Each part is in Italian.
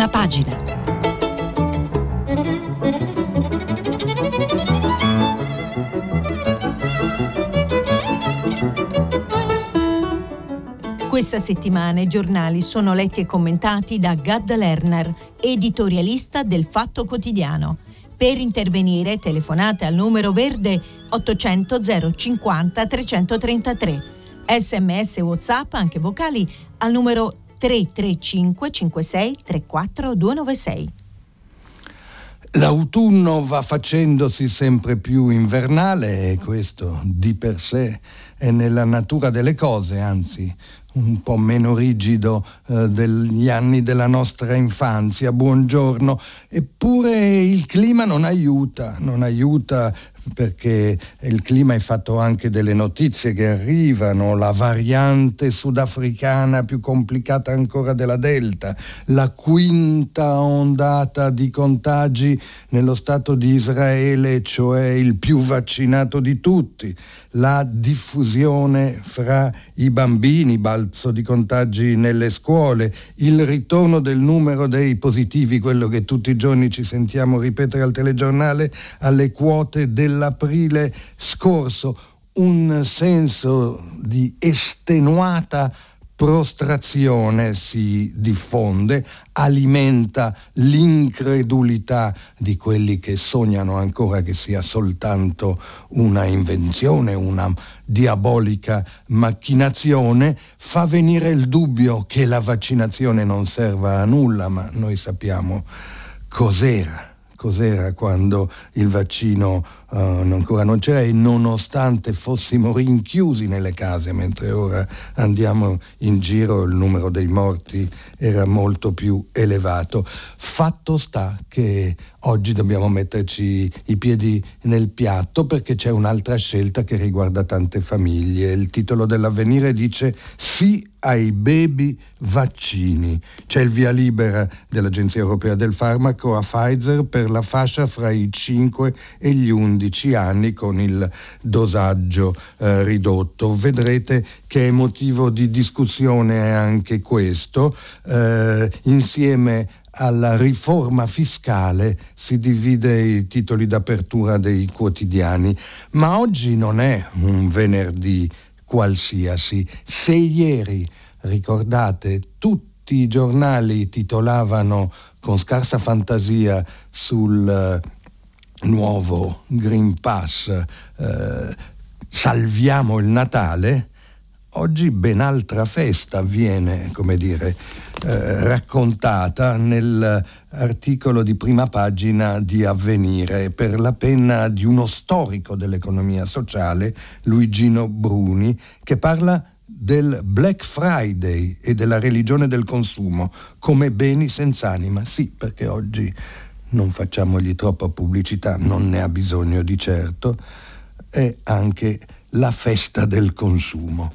prima pagina. Questa settimana i giornali sono letti e commentati da Gad Lerner, editorialista del Fatto Quotidiano. Per intervenire telefonate al numero verde 800 050 333. Sms WhatsApp anche vocali al numero 335 56 34 296. L'autunno va facendosi sempre più invernale e questo di per sé è nella natura delle cose, anzi un po' meno rigido eh, degli anni della nostra infanzia, buongiorno, eppure il clima non aiuta, non aiuta perché il clima è fatto anche delle notizie che arrivano, la variante sudafricana più complicata ancora della Delta, la quinta ondata di contagi nello Stato di Israele, cioè il più vaccinato di tutti, la diffusione fra i bambini, balzo di contagi nelle scuole, il ritorno del numero dei positivi, quello che tutti i giorni ci sentiamo ripetere al telegiornale, alle quote dell'aprile scorso, un senso di estenuata prostrazione si diffonde, alimenta l'incredulità di quelli che sognano ancora che sia soltanto una invenzione, una diabolica macchinazione, fa venire il dubbio che la vaccinazione non serva a nulla, ma noi sappiamo cos'era cos'era quando il vaccino uh, ancora non c'era e nonostante fossimo rinchiusi nelle case mentre ora andiamo in giro il numero dei morti era molto più elevato. Fatto sta che oggi dobbiamo metterci i piedi nel piatto perché c'è un'altra scelta che riguarda tante famiglie. Il titolo dell'avvenire dice sì ai baby vaccini. C'è il via libera dell'Agenzia Europea del Farmaco a Pfizer per la fascia fra i 5 e gli 11 anni con il dosaggio eh, ridotto. Vedrete che è motivo di discussione anche questo, eh, insieme alla riforma fiscale si divide i titoli d'apertura dei quotidiani, ma oggi non è un venerdì qualsiasi. Se ieri, ricordate, tutti i giornali titolavano con scarsa fantasia sul uh, nuovo Green Pass uh, salviamo il Natale, oggi ben altra festa viene, come dire, eh, raccontata nell'articolo di prima pagina di Avvenire per la penna di uno storico dell'economia sociale, Luigino Bruni, che parla del Black Friday e della religione del consumo come beni senza anima. Sì, perché oggi non facciamogli troppa pubblicità, non ne ha bisogno di certo, è anche la festa del consumo.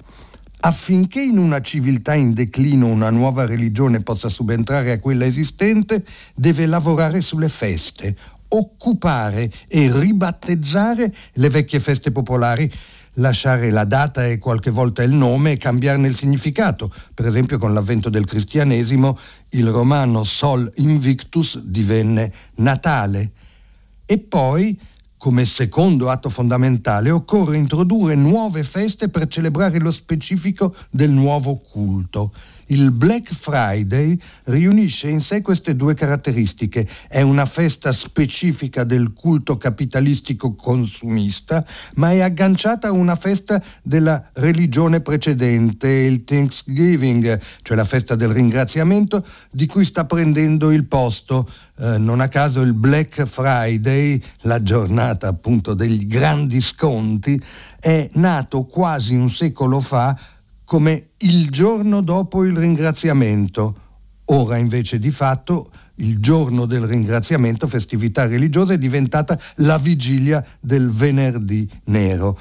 Affinché in una civiltà in declino una nuova religione possa subentrare a quella esistente, deve lavorare sulle feste, occupare e ribattezzare le vecchie feste popolari, lasciare la data e qualche volta il nome e cambiarne il significato. Per esempio con l'avvento del cristianesimo il romano Sol Invictus divenne Natale. E poi come secondo atto fondamentale occorre introdurre nuove feste per celebrare lo specifico del nuovo culto. Il Black Friday riunisce in sé queste due caratteristiche. È una festa specifica del culto capitalistico consumista, ma è agganciata a una festa della religione precedente, il Thanksgiving, cioè la festa del ringraziamento, di cui sta prendendo il posto. Eh, non a caso il Black Friday, la giornata appunto degli grandi sconti, è nato quasi un secolo fa come il giorno dopo il ringraziamento. Ora invece di fatto il giorno del ringraziamento, festività religiosa, è diventata la vigilia del venerdì nero.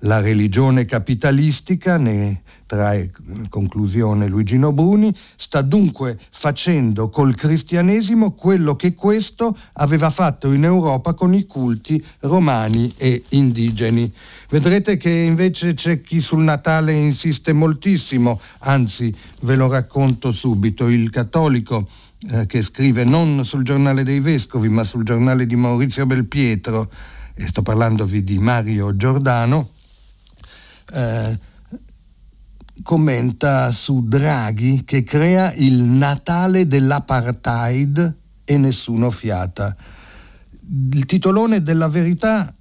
La religione capitalistica, ne trae conclusione Luigino Bruni, sta dunque facendo col cristianesimo quello che questo aveva fatto in Europa con i culti romani e indigeni. Vedrete che invece c'è chi sul Natale insiste moltissimo, anzi ve lo racconto subito, il cattolico eh, che scrive non sul giornale dei vescovi ma sul giornale di Maurizio Belpietro, e sto parlandovi di Mario Giordano, eh, commenta su Draghi che crea il Natale dell'apartheid e nessuno fiata. Il titolone della verità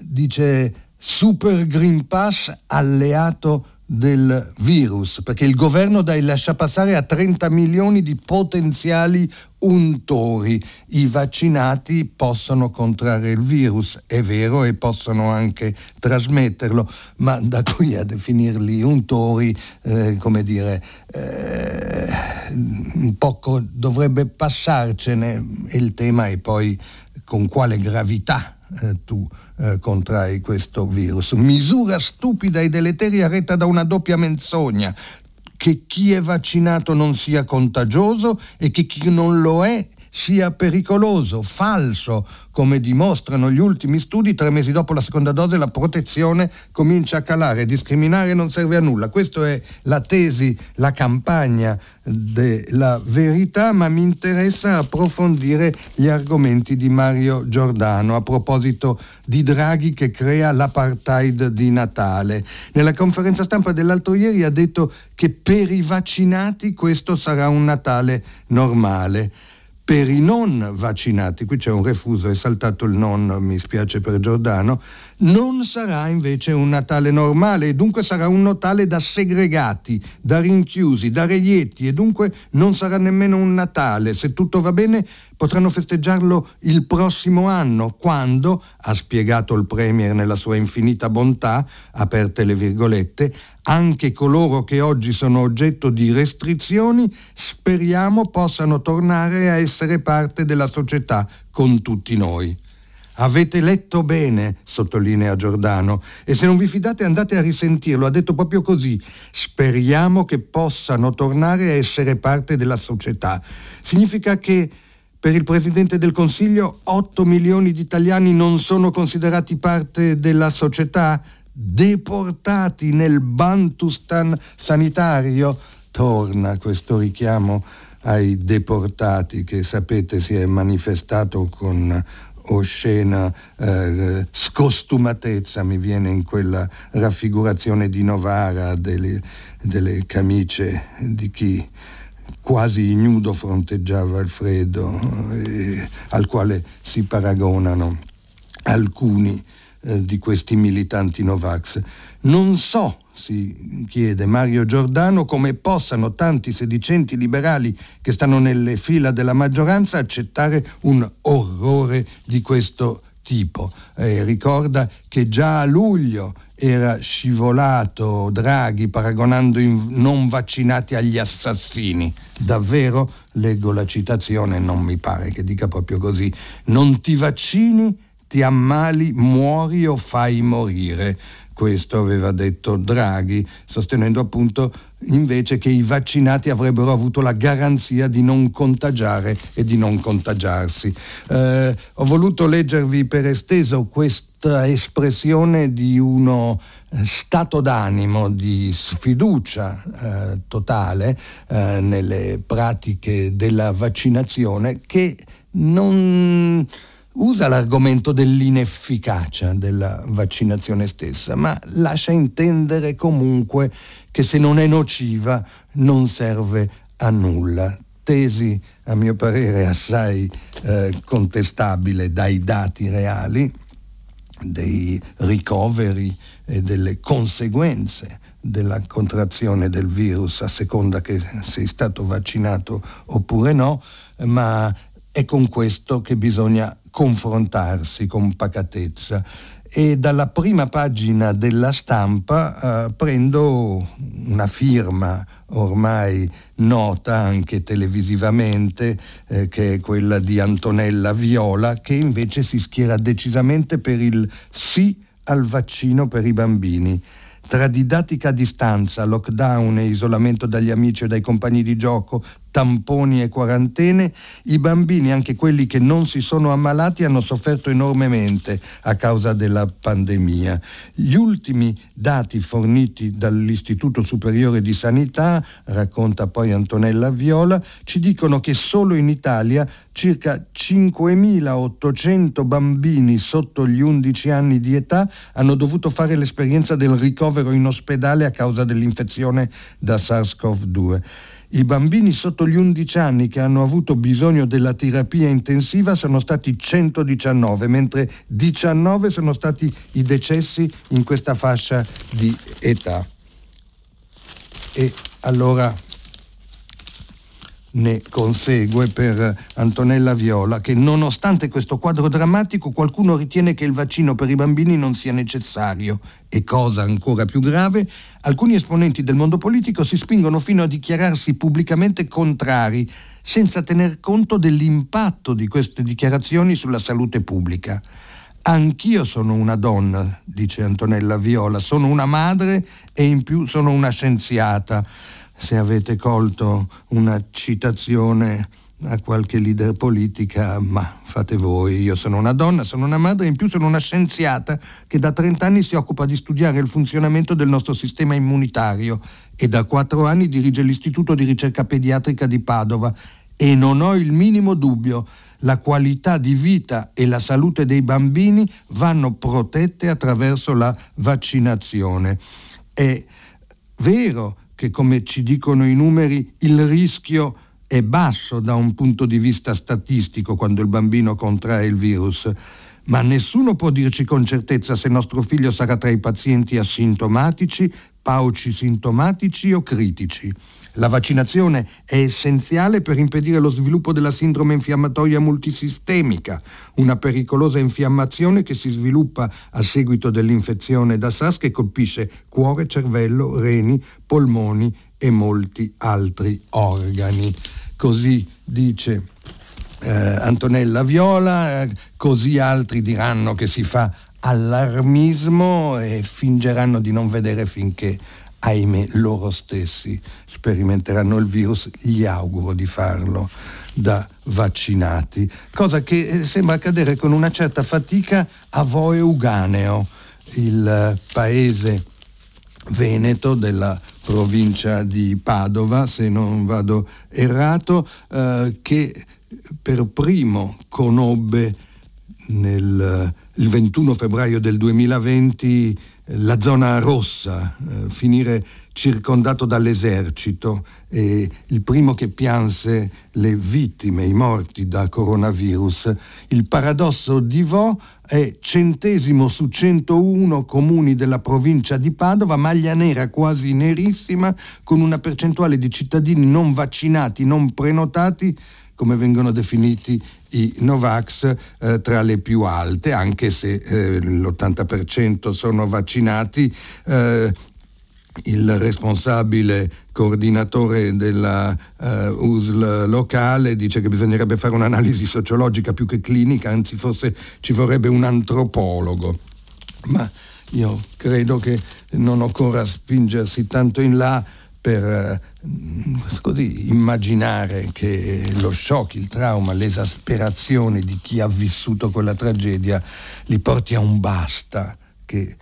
dice Super Green Pass alleato del virus, perché il governo dà il lasciapassare a 30 milioni di potenziali untori. I vaccinati possono contrarre il virus, è vero, e possono anche trasmetterlo, ma da qui a definirli untori, eh, come dire, eh, un poco dovrebbe passarcene il tema è poi con quale gravità eh, tu eh, contrai questo virus. Misura stupida e deleteria retta da una doppia menzogna che chi è vaccinato non sia contagioso e che chi non lo è sia pericoloso, falso, come dimostrano gli ultimi studi, tre mesi dopo la seconda dose la protezione comincia a calare, discriminare non serve a nulla. Questa è la tesi, la campagna della verità, ma mi interessa approfondire gli argomenti di Mario Giordano a proposito di Draghi che crea l'apartheid di Natale. Nella conferenza stampa dell'altro ieri ha detto che per i vaccinati questo sarà un Natale normale per i non vaccinati, qui c'è un refuso, è saltato il non, mi spiace per Giordano, non sarà invece un Natale normale e dunque sarà un Natale da segregati, da rinchiusi, da reietti e dunque non sarà nemmeno un Natale. Se tutto va bene potranno festeggiarlo il prossimo anno, quando, ha spiegato il Premier nella sua infinita bontà, aperte le virgolette, anche coloro che oggi sono oggetto di restrizioni speriamo possano tornare a essere parte della società con tutti noi. Avete letto bene, sottolinea Giordano, e se non vi fidate andate a risentirlo, ha detto proprio così. Speriamo che possano tornare a essere parte della società. Significa che per il Presidente del Consiglio 8 milioni di italiani non sono considerati parte della società? deportati nel Bantustan sanitario, torna questo richiamo ai deportati che sapete si è manifestato con oscena eh, scostumatezza, mi viene in quella raffigurazione di Novara delle, delle camicie di chi quasi ignudo fronteggiava il freddo, eh, al quale si paragonano alcuni eh, di questi militanti Novax. Non so, si chiede Mario Giordano, come possano tanti sedicenti liberali che stanno nelle fila della maggioranza accettare un orrore di questo tipo. Eh, ricorda che già a luglio era scivolato Draghi paragonando i non vaccinati agli assassini. Davvero? Leggo la citazione, non mi pare che dica proprio così. Non ti vaccini? ti ammali, muori o fai morire. Questo aveva detto Draghi, sostenendo appunto invece che i vaccinati avrebbero avuto la garanzia di non contagiare e di non contagiarsi. Eh, ho voluto leggervi per esteso questa espressione di uno eh, stato d'animo di sfiducia eh, totale eh, nelle pratiche della vaccinazione che non usa l'argomento dell'inefficacia della vaccinazione stessa, ma lascia intendere comunque che se non è nociva non serve a nulla. Tesi, a mio parere, assai eh, contestabile dai dati reali, dei ricoveri e delle conseguenze della contrazione del virus a seconda che sei stato vaccinato oppure no, ma è con questo che bisogna confrontarsi con pacatezza e dalla prima pagina della stampa eh, prendo una firma ormai nota anche televisivamente, eh, che è quella di Antonella Viola, che invece si schiera decisamente per il sì al vaccino per i bambini. Tra didattica a distanza, lockdown e isolamento dagli amici e dai compagni di gioco, tamponi e quarantene, i bambini, anche quelli che non si sono ammalati, hanno sofferto enormemente a causa della pandemia. Gli ultimi dati forniti dall'Istituto Superiore di Sanità, racconta poi Antonella Viola, ci dicono che solo in Italia circa 5.800 bambini sotto gli 11 anni di età hanno dovuto fare l'esperienza del ricovero in ospedale a causa dell'infezione da SARS-CoV-2. I bambini sotto gli 11 anni che hanno avuto bisogno della terapia intensiva sono stati 119, mentre 19 sono stati i decessi in questa fascia di età. E allora ne consegue per Antonella Viola che nonostante questo quadro drammatico qualcuno ritiene che il vaccino per i bambini non sia necessario e cosa ancora più grave, alcuni esponenti del mondo politico si spingono fino a dichiararsi pubblicamente contrari senza tener conto dell'impatto di queste dichiarazioni sulla salute pubblica. Anch'io sono una donna, dice Antonella Viola, sono una madre e in più sono una scienziata se avete colto una citazione a qualche leader politica, ma fate voi, io sono una donna, sono una madre e in più sono una scienziata che da 30 anni si occupa di studiare il funzionamento del nostro sistema immunitario e da 4 anni dirige l'Istituto di ricerca pediatrica di Padova e non ho il minimo dubbio, la qualità di vita e la salute dei bambini vanno protette attraverso la vaccinazione. È vero che come ci dicono i numeri il rischio è basso da un punto di vista statistico quando il bambino contrae il virus, ma nessuno può dirci con certezza se nostro figlio sarà tra i pazienti asintomatici, pauci sintomatici o critici. La vaccinazione è essenziale per impedire lo sviluppo della sindrome infiammatoria multisistemica, una pericolosa infiammazione che si sviluppa a seguito dell'infezione da SARS che colpisce cuore, cervello, reni, polmoni e molti altri organi. Così dice eh, Antonella Viola, eh, così altri diranno che si fa allarmismo e fingeranno di non vedere finché ahimè loro stessi sperimenteranno il virus, gli auguro di farlo da vaccinati, cosa che eh, sembra accadere con una certa fatica a Voe Uganeo, il eh, paese veneto della provincia di Padova, se non vado errato, eh, che per primo conobbe nel, il 21 febbraio del 2020 la zona rossa, eh, finire circondato dall'esercito e il primo che pianse le vittime, i morti da coronavirus. Il paradosso di Vo è centesimo su 101 comuni della provincia di Padova, maglia nera quasi nerissima, con una percentuale di cittadini non vaccinati, non prenotati come vengono definiti i Novax eh, tra le più alte, anche se eh, l'80% sono vaccinati. Eh, il responsabile coordinatore della uh, USL locale dice che bisognerebbe fare un'analisi sociologica più che clinica, anzi forse ci vorrebbe un antropologo. Ma io credo che non occorra spingersi tanto in là per eh, così, immaginare che lo shock, il trauma, l'esasperazione di chi ha vissuto quella tragedia li porti a un basta che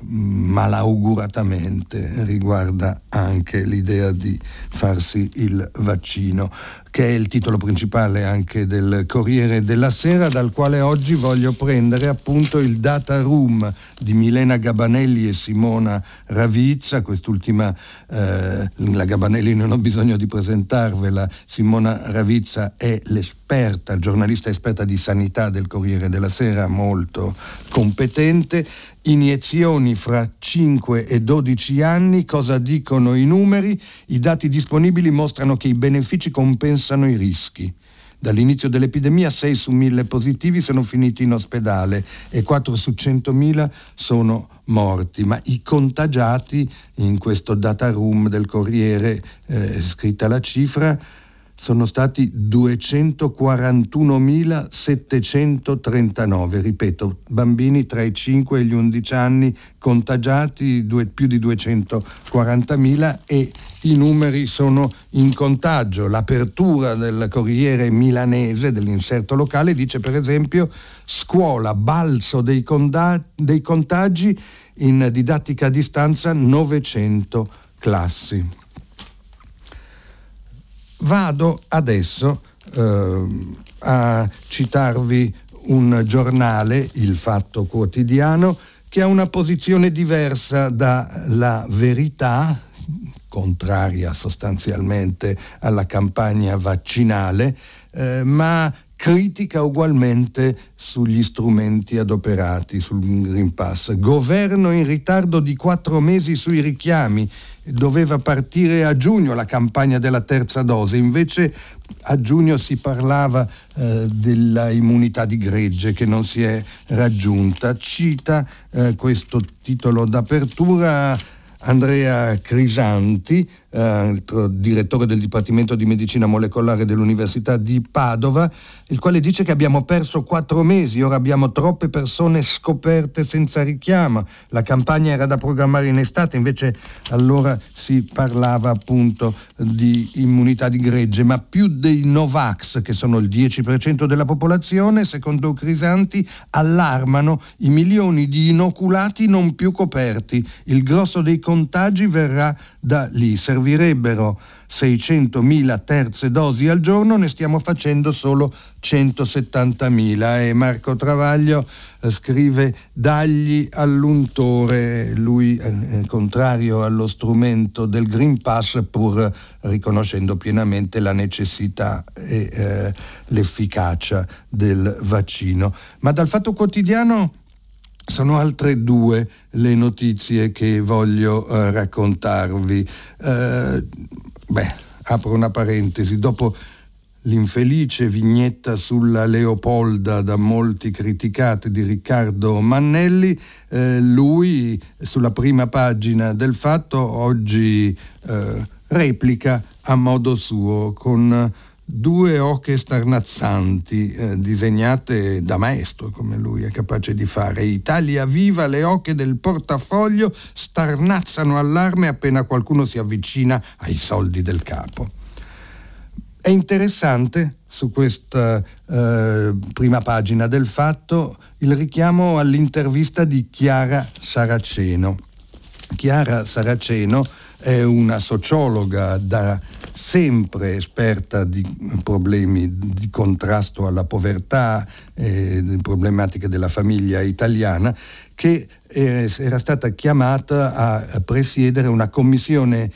malauguratamente riguarda anche l'idea di farsi il vaccino, che è il titolo principale anche del Corriere della Sera, dal quale oggi voglio prendere appunto il data room di Milena Gabanelli e Simona Ravizza, quest'ultima, eh, la Gabanelli non ho bisogno di presentarvela, Simona Ravizza è l'esperta, giornalista esperta di sanità del Corriere della Sera, molto competente iniezioni fra 5 e 12 anni, cosa dicono i numeri? I dati disponibili mostrano che i benefici compensano i rischi. Dall'inizio dell'epidemia 6 su 1000 positivi sono finiti in ospedale e 4 su 100.000 sono morti, ma i contagiati in questo data room del Corriere, eh, scritta la cifra, sono stati 241.739, ripeto, bambini tra i 5 e gli 11 anni contagiati, due, più di 240.000 e i numeri sono in contagio. L'apertura del Corriere milanese dell'inserto locale dice per esempio scuola, balzo dei, conda- dei contagi in didattica a distanza 900 classi. Vado adesso eh, a citarvi un giornale, Il Fatto Quotidiano, che ha una posizione diversa dalla verità, contraria sostanzialmente alla campagna vaccinale, eh, ma critica ugualmente sugli strumenti adoperati sul Green Pass. Governo in ritardo di quattro mesi sui richiami. Doveva partire a giugno la campagna della terza dose, invece a giugno si parlava eh, della immunità di gregge che non si è raggiunta. Cita eh, questo titolo d'apertura Andrea Crisanti, eh, direttore del Dipartimento di Medicina Molecolare dell'Università di Padova, il quale dice che abbiamo perso quattro mesi, ora abbiamo troppe persone scoperte senza richiamo. La campagna era da programmare in estate, invece allora si parlava appunto di immunità di gregge, ma più dei Novax, che sono il 10% della popolazione, secondo Crisanti, allarmano i milioni di inoculati non più coperti. Il grosso dei contagi verrà da lì. Servirebbero 600.000 terze dosi al giorno, ne stiamo facendo solo 170.000 e Marco Travaglio eh, scrive dagli all'untore, lui è contrario allo strumento del Green Pass pur riconoscendo pienamente la necessità e eh, l'efficacia del vaccino. Ma dal fatto quotidiano sono altre due le notizie che voglio eh, raccontarvi. Eh, beh, apro una parentesi, dopo l'infelice vignetta sulla Leopolda da molti criticata di Riccardo Mannelli, eh, lui sulla prima pagina del fatto oggi eh, replica a modo suo con due oche starnazzanti eh, disegnate da maestro come lui è capace di fare. Italia viva, le oche del portafoglio starnazzano allarme appena qualcuno si avvicina ai soldi del capo. È interessante su questa eh, prima pagina del fatto il richiamo all'intervista di Chiara Saraceno. Chiara Saraceno è una sociologa da sempre esperta di problemi di contrasto alla povertà, eh, problematiche della famiglia italiana, che eh, era stata chiamata a presiedere una commissione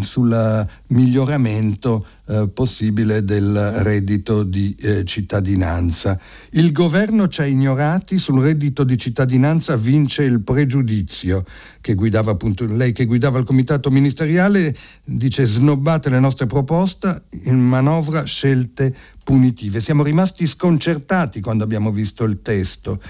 sul miglioramento eh, possibile del reddito di eh, cittadinanza. Il governo ci ha ignorati, sul reddito di cittadinanza vince il pregiudizio che guidava appunto lei che guidava il comitato ministeriale dice snobbate le nostre proposte in manovra scelte punitive. Siamo rimasti sconcertati quando abbiamo visto il testo.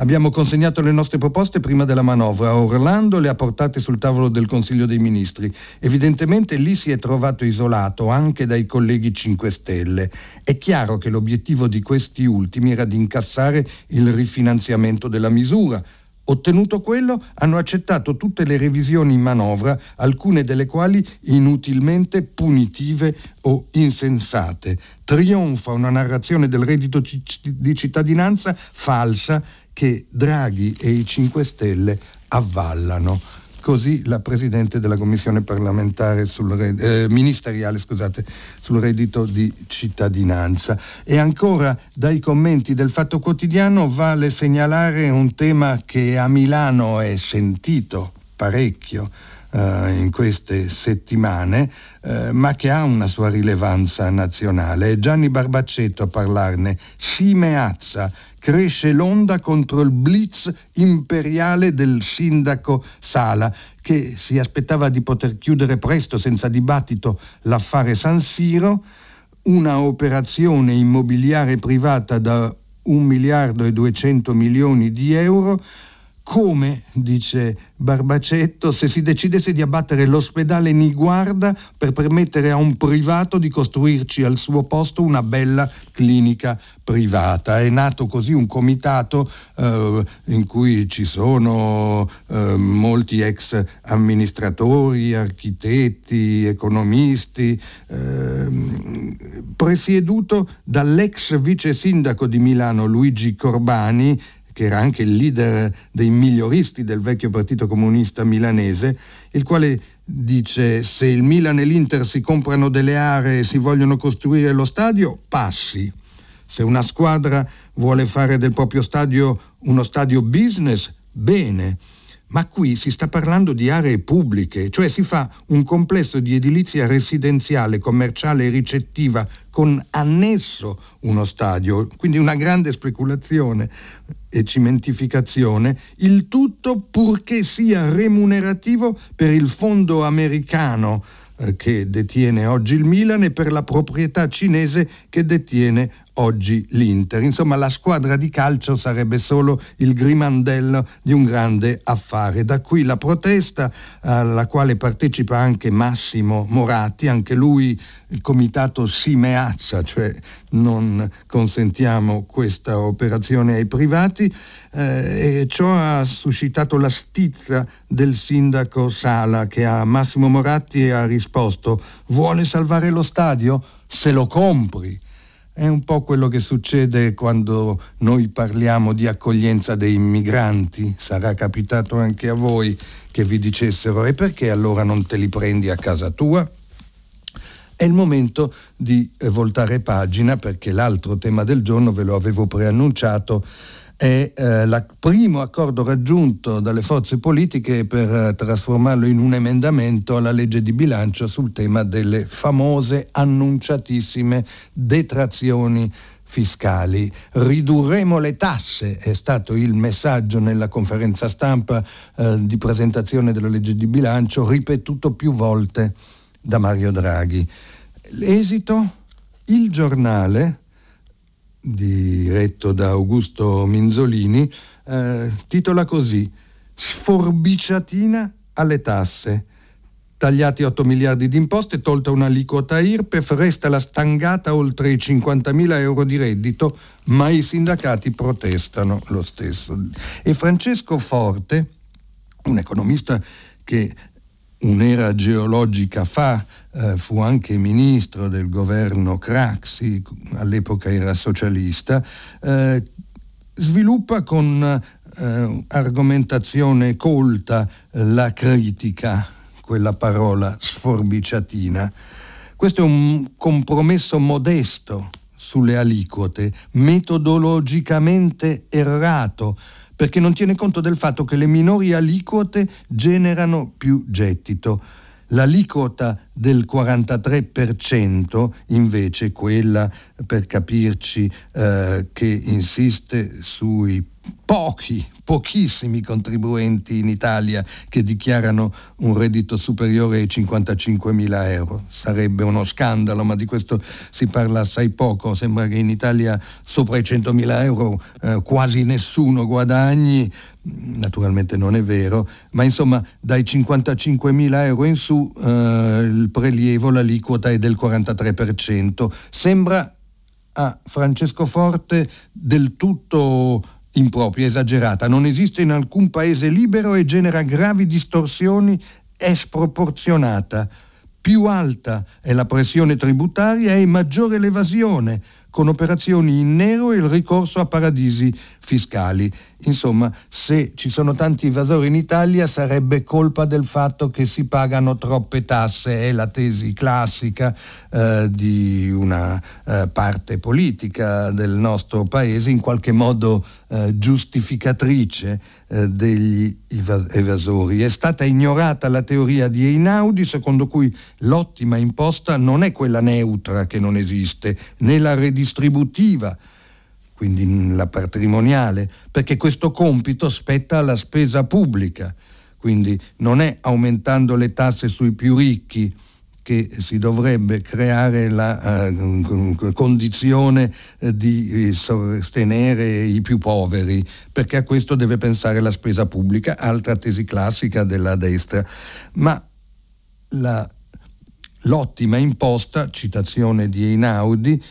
Abbiamo consegnato le nostre proposte prima della manovra. Orlando le ha portate sul tavolo del Consiglio dei Ministri. Evidentemente lì si è trovato isolato anche dai colleghi 5 Stelle. È chiaro che l'obiettivo di questi ultimi era di incassare il rifinanziamento della misura. Ottenuto quello, hanno accettato tutte le revisioni in manovra, alcune delle quali inutilmente punitive o insensate. Trionfa una narrazione del reddito di cittadinanza falsa che Draghi e i 5 Stelle avvallano. Così la Presidente della Commissione parlamentare sul, eh, ministeriale scusate, sul reddito di cittadinanza. E ancora dai commenti del Fatto Quotidiano vale segnalare un tema che a Milano è sentito parecchio eh, in queste settimane, eh, ma che ha una sua rilevanza nazionale. È Gianni Barbaccetto a parlarne. Si meazza, cresce l'onda contro il blitz imperiale del sindaco Sala, che si aspettava di poter chiudere presto, senza dibattito, l'affare San Siro, una operazione immobiliare privata da 1 miliardo e 200 milioni di euro come, dice Barbacetto, se si decidesse di abbattere l'ospedale Niguarda per permettere a un privato di costruirci al suo posto una bella clinica privata. È nato così un comitato eh, in cui ci sono eh, molti ex amministratori, architetti, economisti, eh, presieduto dall'ex vice sindaco di Milano Luigi Corbani, che era anche il leader dei miglioristi del vecchio partito comunista milanese, il quale dice se il Milan e l'Inter si comprano delle aree e si vogliono costruire lo stadio, passi. Se una squadra vuole fare del proprio stadio uno stadio business, bene. Ma qui si sta parlando di aree pubbliche, cioè si fa un complesso di edilizia residenziale, commerciale e ricettiva con annesso uno stadio, quindi una grande speculazione e cimentificazione, il tutto purché sia remunerativo per il fondo americano eh, che detiene oggi il Milan e per la proprietà cinese che detiene oggi l'Inter. Insomma, la squadra di calcio sarebbe solo il grimandello di un grande affare. Da qui la protesta alla quale partecipa anche Massimo Moratti, anche lui il comitato si meazza, cioè non consentiamo questa operazione ai privati eh, e ciò ha suscitato la stizza del sindaco Sala che a Massimo Moratti ha risposto vuole salvare lo stadio? Se lo compri. È un po' quello che succede quando noi parliamo di accoglienza dei migranti. Sarà capitato anche a voi che vi dicessero e perché allora non te li prendi a casa tua? È il momento di voltare pagina perché l'altro tema del giorno ve lo avevo preannunciato è eh, il primo accordo raggiunto dalle forze politiche per eh, trasformarlo in un emendamento alla legge di bilancio sul tema delle famose annunciatissime detrazioni fiscali. Ridurremo le tasse, è stato il messaggio nella conferenza stampa eh, di presentazione della legge di bilancio, ripetuto più volte da Mario Draghi. L'esito? Il giornale diretto da Augusto Minzolini, eh, titola così Sforbiciatina alle tasse. Tagliati 8 miliardi di imposte, tolta un'aliquota IRPEF, resta la stangata oltre i 50 euro di reddito, ma i sindacati protestano lo stesso. E Francesco Forte, un economista che un'era geologica fa eh, fu anche ministro del governo Craxi, all'epoca era socialista, eh, sviluppa con eh, argomentazione colta la critica, quella parola sforbiciatina. Questo è un compromesso modesto sulle aliquote, metodologicamente errato, perché non tiene conto del fatto che le minori aliquote generano più gettito. L'aliquota del 43% invece, quella per capirci eh, che insiste sui pochi, pochissimi contribuenti in Italia che dichiarano un reddito superiore ai 55 mila euro. Sarebbe uno scandalo, ma di questo si parla assai poco. Sembra che in Italia sopra i 100 mila euro eh, quasi nessuno guadagni, naturalmente non è vero, ma insomma dai 55 mila euro in su eh, il prelievo, l'aliquota è del 43%. Sembra a Francesco Forte del tutto impropria, esagerata, non esiste in alcun paese libero e genera gravi distorsioni, è sproporzionata. Più alta è la pressione tributaria e maggiore l'evasione, con operazioni in nero e il ricorso a paradisi fiscali. Insomma, se ci sono tanti evasori in Italia sarebbe colpa del fatto che si pagano troppe tasse, è la tesi classica eh, di una eh, parte politica del nostro paese, in qualche modo eh, giustificatrice eh, degli evasori. È stata ignorata la teoria di Einaudi secondo cui l'ottima imposta non è quella neutra che non esiste, né la redistributiva quindi la patrimoniale, perché questo compito spetta alla spesa pubblica, quindi non è aumentando le tasse sui più ricchi che si dovrebbe creare la uh, condizione di sostenere i più poveri, perché a questo deve pensare la spesa pubblica, altra tesi classica della destra. Ma la, l'ottima imposta, citazione di Einaudi,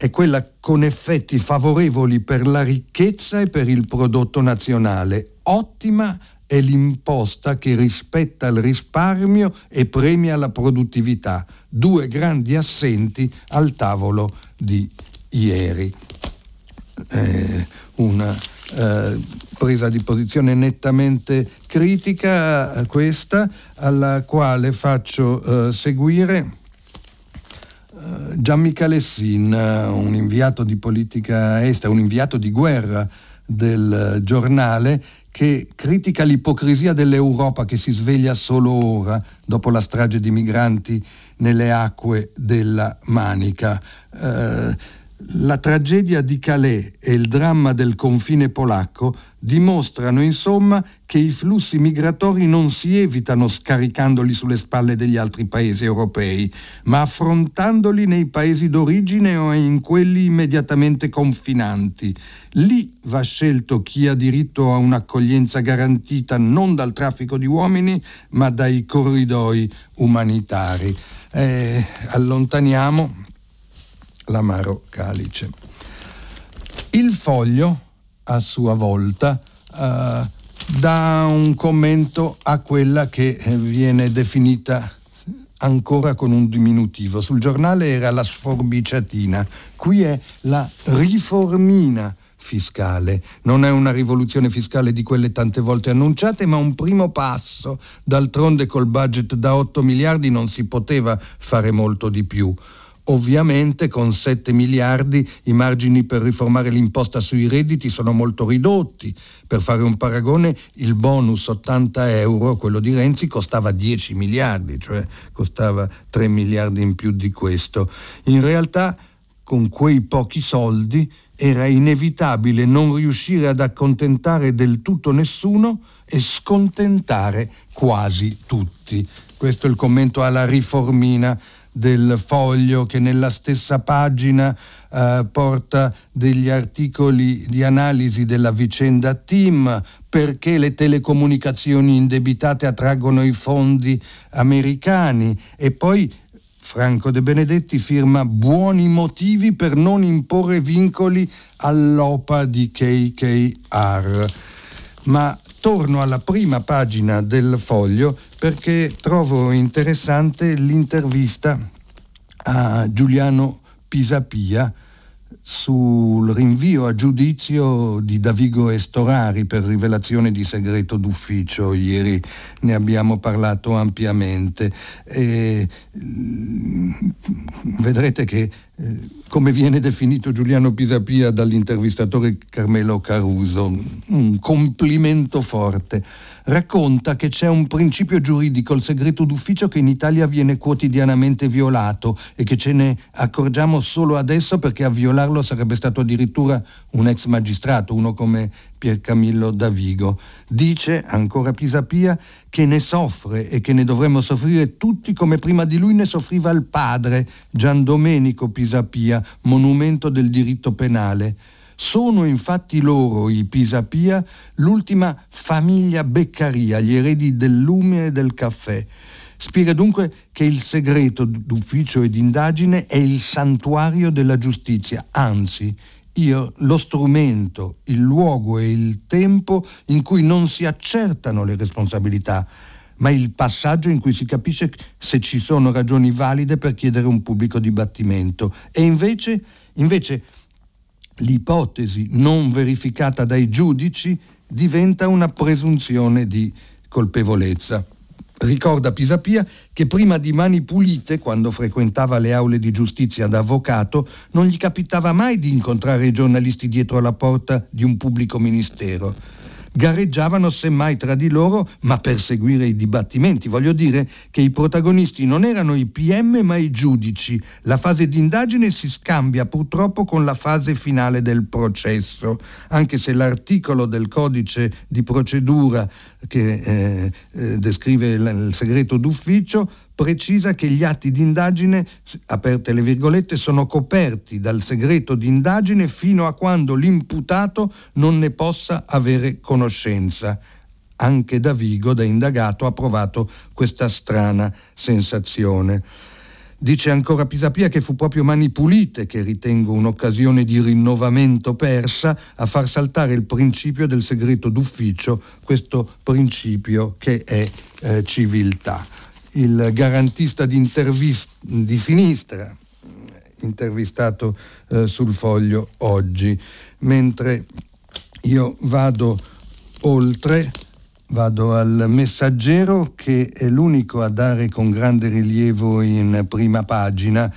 è quella con effetti favorevoli per la ricchezza e per il prodotto nazionale. Ottima è l'imposta che rispetta il risparmio e premia la produttività, due grandi assenti al tavolo di ieri. Eh, una eh, presa di posizione nettamente critica eh, questa, alla quale faccio eh, seguire eh, Gianmica Lessin, un inviato di politica estera, un inviato di guerra del giornale che critica l'ipocrisia dell'Europa che si sveglia solo ora, dopo la strage di migranti nelle acque della Manica. Eh, la tragedia di Calais e il dramma del confine polacco dimostrano insomma che i flussi migratori non si evitano scaricandoli sulle spalle degli altri paesi europei, ma affrontandoli nei paesi d'origine o in quelli immediatamente confinanti. Lì va scelto chi ha diritto a un'accoglienza garantita non dal traffico di uomini, ma dai corridoi umanitari. Eh, allontaniamo l'amaro calice. Il foglio, a sua volta, eh, dà un commento a quella che viene definita ancora con un diminutivo. Sul giornale era la sforbiciatina, qui è la riformina fiscale. Non è una rivoluzione fiscale di quelle tante volte annunciate, ma un primo passo. D'altronde col budget da 8 miliardi non si poteva fare molto di più. Ovviamente con 7 miliardi i margini per riformare l'imposta sui redditi sono molto ridotti. Per fare un paragone, il bonus 80 euro, quello di Renzi, costava 10 miliardi, cioè costava 3 miliardi in più di questo. In realtà, con quei pochi soldi, era inevitabile non riuscire ad accontentare del tutto nessuno e scontentare quasi tutti. Questo è il commento alla riformina del foglio che nella stessa pagina eh, porta degli articoli di analisi della vicenda TIM, perché le telecomunicazioni indebitate attraggono i fondi americani e poi Franco De Benedetti firma buoni motivi per non imporre vincoli all'OPA di KKR. Ma torno alla prima pagina del foglio perché trovo interessante l'intervista a Giuliano Pisapia sul rinvio a giudizio di Davigo Estorari per rivelazione di segreto d'ufficio. Ieri ne abbiamo parlato ampiamente. E, mm, vedrete che come viene definito Giuliano Pisapia dall'intervistatore Carmelo Caruso, un complimento forte. Racconta che c'è un principio giuridico, il segreto d'ufficio, che in Italia viene quotidianamente violato e che ce ne accorgiamo solo adesso perché a violarlo sarebbe stato addirittura un ex magistrato, uno come Piercamillo Davigo. Dice, ancora Pisapia, che ne soffre e che ne dovremmo soffrire tutti come prima di lui ne soffriva il padre, Gian Domenico Pisapia, monumento del diritto penale. Sono infatti loro, i Pisapia, l'ultima famiglia Beccaria, gli eredi del lume e del caffè. Spiega dunque che il segreto d'ufficio e d'indagine è il santuario della giustizia, anzi io lo strumento, il luogo e il tempo in cui non si accertano le responsabilità, ma il passaggio in cui si capisce se ci sono ragioni valide per chiedere un pubblico dibattimento. E invece, invece l'ipotesi non verificata dai giudici diventa una presunzione di colpevolezza. Ricorda Pisapia che prima di Mani Pulite, quando frequentava le aule di giustizia da avvocato, non gli capitava mai di incontrare i giornalisti dietro la porta di un pubblico ministero gareggiavano semmai tra di loro, ma per seguire i dibattimenti. Voglio dire che i protagonisti non erano i PM ma i giudici. La fase di indagine si scambia purtroppo con la fase finale del processo, anche se l'articolo del codice di procedura che eh, eh, descrive il segreto d'ufficio precisa che gli atti di indagine, aperte le virgolette, sono coperti dal segreto di indagine fino a quando l'imputato non ne possa avere conoscenza. Anche Davigo, da indagato, ha provato questa strana sensazione. Dice ancora Pisapia che fu proprio Mani Pulite, che ritengo un'occasione di rinnovamento persa, a far saltare il principio del segreto d'ufficio, questo principio che è eh, civiltà. Il garantista di, sinistra, intervistato eh, sul foglio oggi, mentre io vado oltre Vado al messaggero che è l'unico a dare con grande rilievo in prima pagina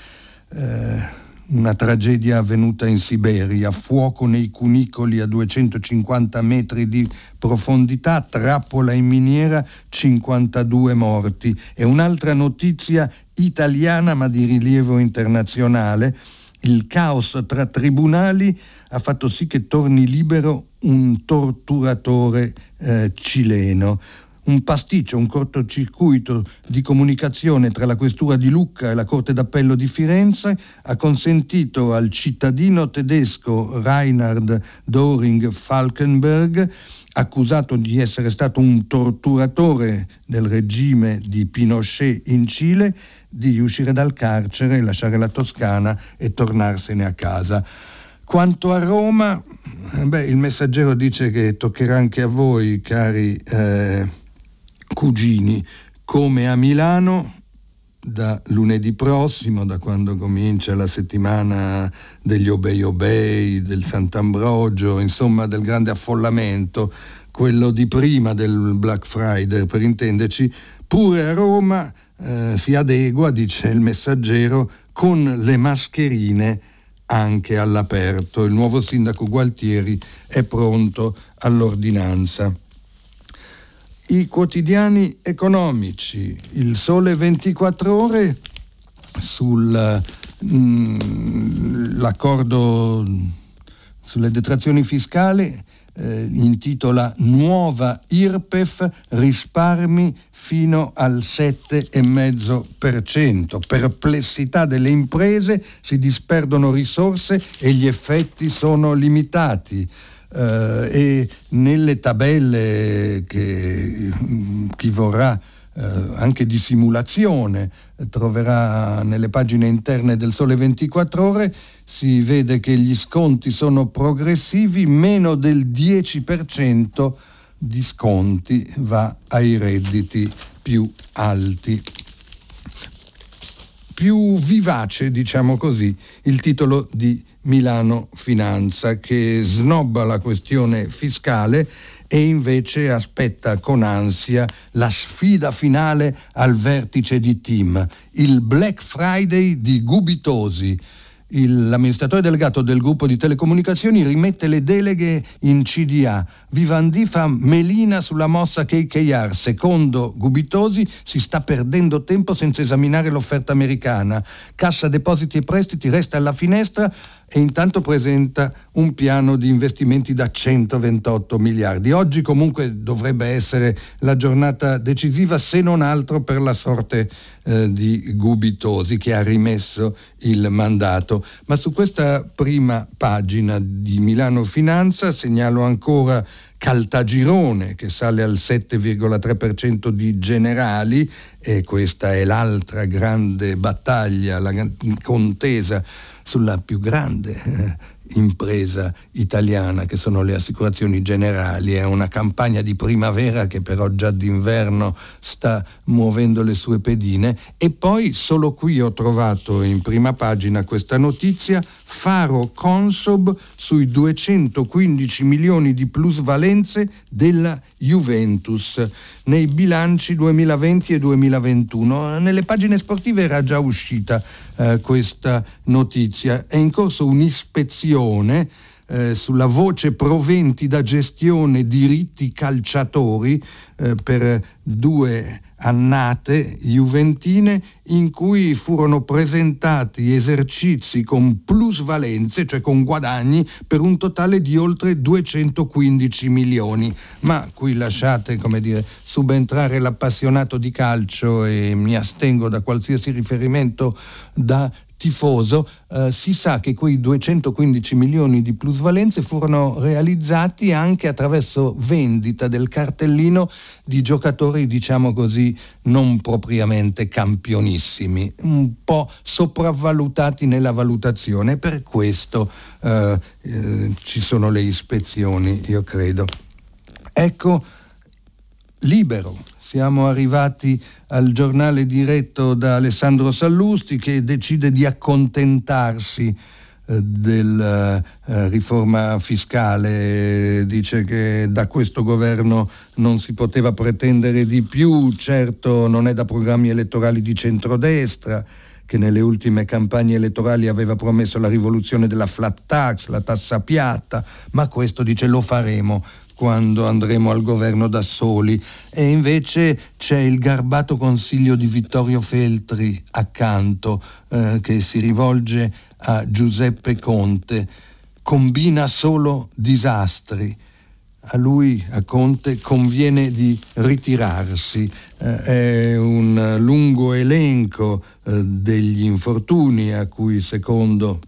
eh, una tragedia avvenuta in Siberia, fuoco nei cunicoli a 250 metri di profondità, trappola in miniera, 52 morti. E un'altra notizia italiana ma di rilievo internazionale, il caos tra tribunali ha fatto sì che torni libero un torturatore eh, cileno. Un pasticcio, un cortocircuito di comunicazione tra la questura di Lucca e la Corte d'Appello di Firenze ha consentito al cittadino tedesco Reinhard Doring Falkenberg accusato di essere stato un torturatore del regime di Pinochet in Cile, di uscire dal carcere, lasciare la Toscana e tornarsene a casa. Quanto a Roma, eh, beh, il messaggero dice che toccherà anche a voi, cari eh, cugini, come a Milano da lunedì prossimo, da quando comincia la settimana degli Obei Obei, del Sant'Ambrogio, insomma del grande affollamento, quello di prima del Black Friday per intenderci, pure a Roma eh, si adegua, dice il messaggero, con le mascherine anche all'aperto. Il nuovo sindaco Gualtieri è pronto all'ordinanza. I quotidiani economici, il sole 24 ore sull'accordo mm, sulle detrazioni fiscali eh, intitola Nuova IRPEF risparmi fino al 7,5%. Perplessità delle imprese, si disperdono risorse e gli effetti sono limitati. Uh, e nelle tabelle che mm, chi vorrà uh, anche di simulazione troverà nelle pagine interne del Sole 24 ore si vede che gli sconti sono progressivi, meno del 10% di sconti va ai redditi più alti. Più vivace, diciamo così, il titolo di Milano Finanza che snobba la questione fiscale e invece aspetta con ansia la sfida finale al vertice di team, il Black Friday di Gubitosi il, l'amministratore delegato del gruppo di telecomunicazioni rimette le deleghe in CDA. Vivendi fa melina sulla mossa KKR. Secondo Gubitosi si sta perdendo tempo senza esaminare l'offerta americana. Cassa depositi e prestiti resta alla finestra e intanto presenta un piano di investimenti da 128 miliardi. Oggi comunque dovrebbe essere la giornata decisiva se non altro per la sorte eh, di Gubitosi che ha rimesso il mandato. Ma su questa prima pagina di Milano Finanza segnalo ancora Caltagirone che sale al 7,3% di generali e questa è l'altra grande battaglia, la contesa sulla più grande eh, impresa italiana che sono le assicurazioni generali. È una campagna di primavera che però già d'inverno sta muovendo le sue pedine e poi solo qui ho trovato in prima pagina questa notizia Faro Consob sui 215 milioni di plusvalenze della Juventus nei bilanci 2020 e 2021. Nelle pagine sportive era già uscita eh, questa notizia. È in corso un'ispezione eh, sulla voce proventi da gestione diritti calciatori eh, per due annate juventine in cui furono presentati esercizi con plusvalenze, cioè con guadagni, per un totale di oltre 215 milioni. Ma qui lasciate, dire, subentrare l'appassionato di calcio e mi astengo da qualsiasi riferimento da tifoso, eh, si sa che quei 215 milioni di plusvalenze furono realizzati anche attraverso vendita del cartellino di giocatori, diciamo così, non propriamente campionissimi, un po' sopravvalutati nella valutazione. Per questo eh, eh, ci sono le ispezioni, io credo. Ecco, libero siamo arrivati al giornale diretto da Alessandro Sallusti che decide di accontentarsi eh, della eh, riforma fiscale, dice che da questo governo non si poteva pretendere di più, certo non è da programmi elettorali di centrodestra che nelle ultime campagne elettorali aveva promesso la rivoluzione della flat tax, la tassa piatta, ma questo dice lo faremo quando andremo al governo da soli e invece c'è il garbato consiglio di Vittorio Feltri accanto eh, che si rivolge a Giuseppe Conte, combina solo disastri. A lui, a Conte, conviene di ritirarsi. Eh, è un lungo elenco eh, degli infortuni a cui, secondo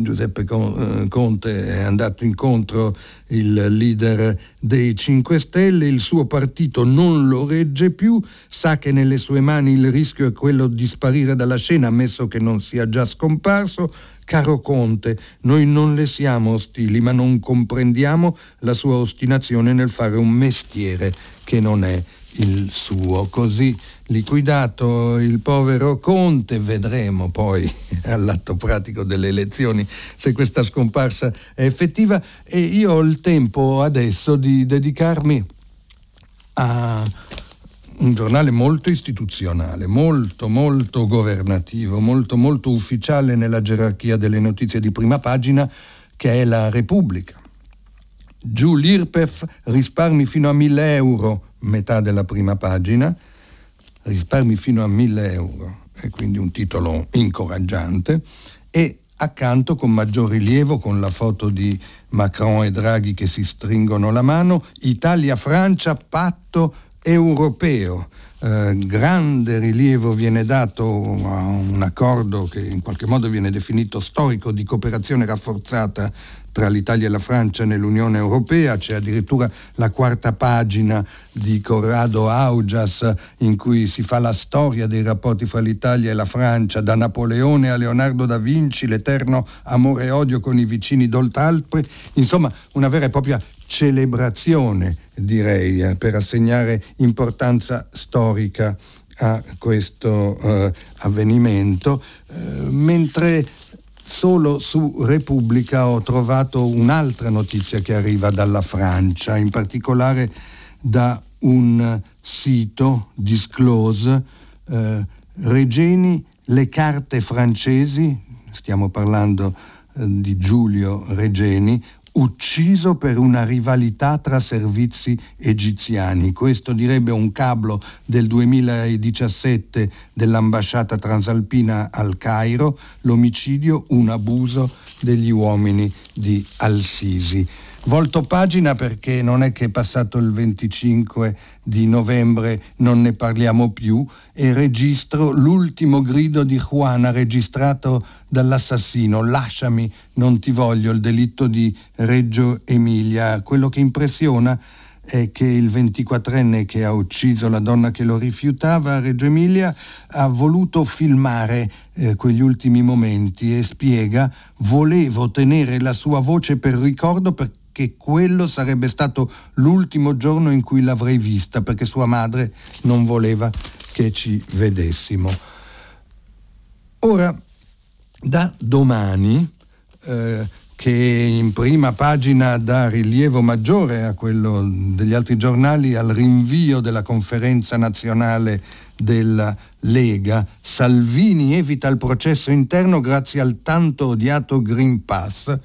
Giuseppe eh, Conte è andato incontro il leader dei 5 Stelle, il suo partito non lo regge più, sa che nelle sue mani il rischio è quello di sparire dalla scena, ammesso che non sia già scomparso. Caro Conte, noi non le siamo ostili, ma non comprendiamo la sua ostinazione nel fare un mestiere che non è il suo. Così liquidato il povero Conte, vedremo poi all'atto pratico delle elezioni se questa scomparsa è effettiva e io ho il tempo adesso di dedicarmi a un giornale molto istituzionale, molto molto governativo, molto molto ufficiale nella gerarchia delle notizie di prima pagina che è la Repubblica. Giù l'IRPEF risparmi fino a 1000 euro, metà della prima pagina, risparmi fino a 1000 euro, e quindi un titolo incoraggiante, e accanto con maggior rilievo con la foto di Macron e Draghi che si stringono la mano, Italia-Francia patto europeo. Eh, grande rilievo viene dato a un accordo che in qualche modo viene definito storico di cooperazione rafforzata tra l'Italia e la Francia nell'Unione Europea, c'è addirittura la quarta pagina di Corrado Augias in cui si fa la storia dei rapporti fra l'Italia e la Francia, da Napoleone a Leonardo da Vinci, l'eterno amore e odio con i vicini d'Oltralpe, insomma una vera e propria celebrazione direi eh, per assegnare importanza storica a questo eh, avvenimento, eh, mentre Solo su Repubblica ho trovato un'altra notizia che arriva dalla Francia, in particolare da un sito Disclose, eh, Regeni, le carte francesi, stiamo parlando eh, di Giulio Regeni, ucciso per una rivalità tra servizi egiziani. Questo direbbe un cablo del 2017 dell'ambasciata transalpina al Cairo, l'omicidio, un abuso degli uomini di Al-Sisi. Volto pagina perché non è che passato il 25 di novembre non ne parliamo più e registro l'ultimo grido di Juana registrato dall'assassino Lasciami, non ti voglio, il delitto di Reggio Emilia. Quello che impressiona è che il 24enne che ha ucciso la donna che lo rifiutava a Reggio Emilia ha voluto filmare eh, quegli ultimi momenti e spiega volevo tenere la sua voce per ricordo perché che quello sarebbe stato l'ultimo giorno in cui l'avrei vista perché sua madre non voleva che ci vedessimo. Ora, da domani, eh, che in prima pagina dà rilievo maggiore a quello degli altri giornali al rinvio della conferenza nazionale della Lega, Salvini evita il processo interno grazie al tanto odiato Green Pass,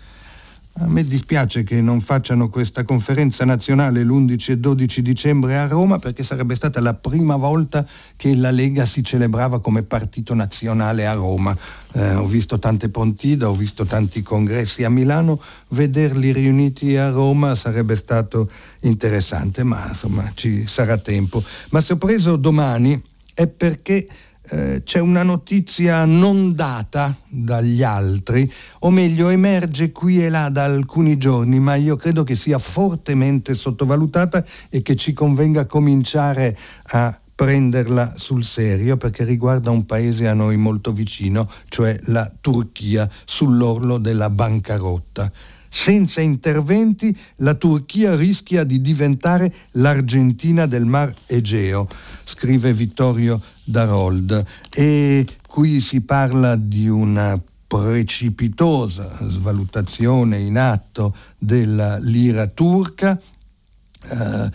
A me dispiace che non facciano questa conferenza nazionale l'11 e 12 dicembre a Roma perché sarebbe stata la prima volta che la Lega si celebrava come partito nazionale a Roma. Eh, ho visto tante Pontida, ho visto tanti congressi a Milano, vederli riuniti a Roma sarebbe stato interessante, ma insomma ci sarà tempo. Ma se ho preso domani è perché eh, c'è una notizia non data dagli altri, o meglio emerge qui e là da alcuni giorni, ma io credo che sia fortemente sottovalutata e che ci convenga cominciare a prenderla sul serio perché riguarda un paese a noi molto vicino, cioè la Turchia, sull'orlo della bancarotta. Senza interventi la Turchia rischia di diventare l'Argentina del Mar Egeo, scrive Vittorio Darold. E qui si parla di una precipitosa svalutazione in atto della lira turca eh,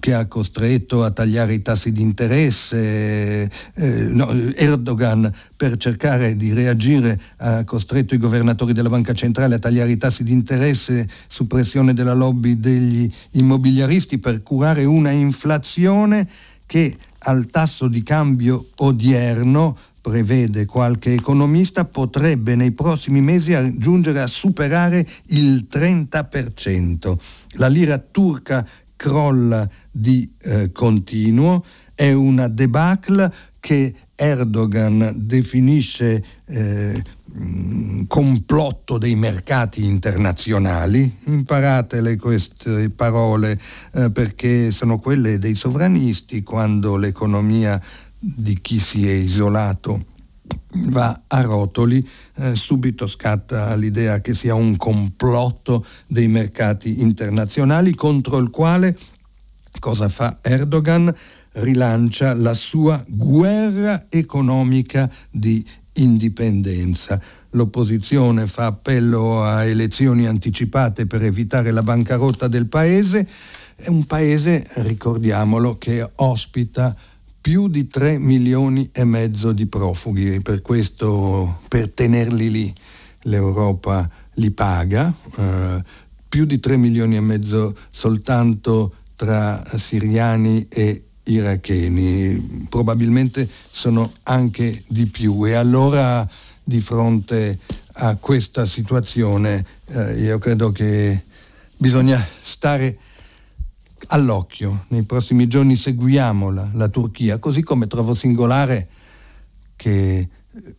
che ha costretto a tagliare i tassi di interesse, eh, no, Erdogan per cercare di reagire ha costretto i governatori della banca centrale a tagliare i tassi di interesse su pressione della lobby degli immobiliaristi per curare una inflazione che al tasso di cambio odierno prevede qualche economista, potrebbe nei prossimi mesi giungere a superare il 30%. La lira turca crolla di eh, continuo, è una debacle che Erdogan definisce eh, complotto dei mercati internazionali. Imparatele queste parole eh, perché sono quelle dei sovranisti quando l'economia di chi si è isolato va a rotoli, eh, subito scatta l'idea che sia un complotto dei mercati internazionali contro il quale cosa fa Erdogan? Rilancia la sua guerra economica di indipendenza. L'opposizione fa appello a elezioni anticipate per evitare la bancarotta del paese. È un paese, ricordiamolo, che ospita più di 3 milioni e mezzo di profughi, per questo per tenerli lì l'Europa li paga, eh, più di 3 milioni e mezzo soltanto tra siriani e iracheni, probabilmente sono anche di più. E allora di fronte a questa situazione eh, io credo che bisogna stare all'occhio. Nei prossimi giorni seguiamola, la Turchia, così come trovo singolare che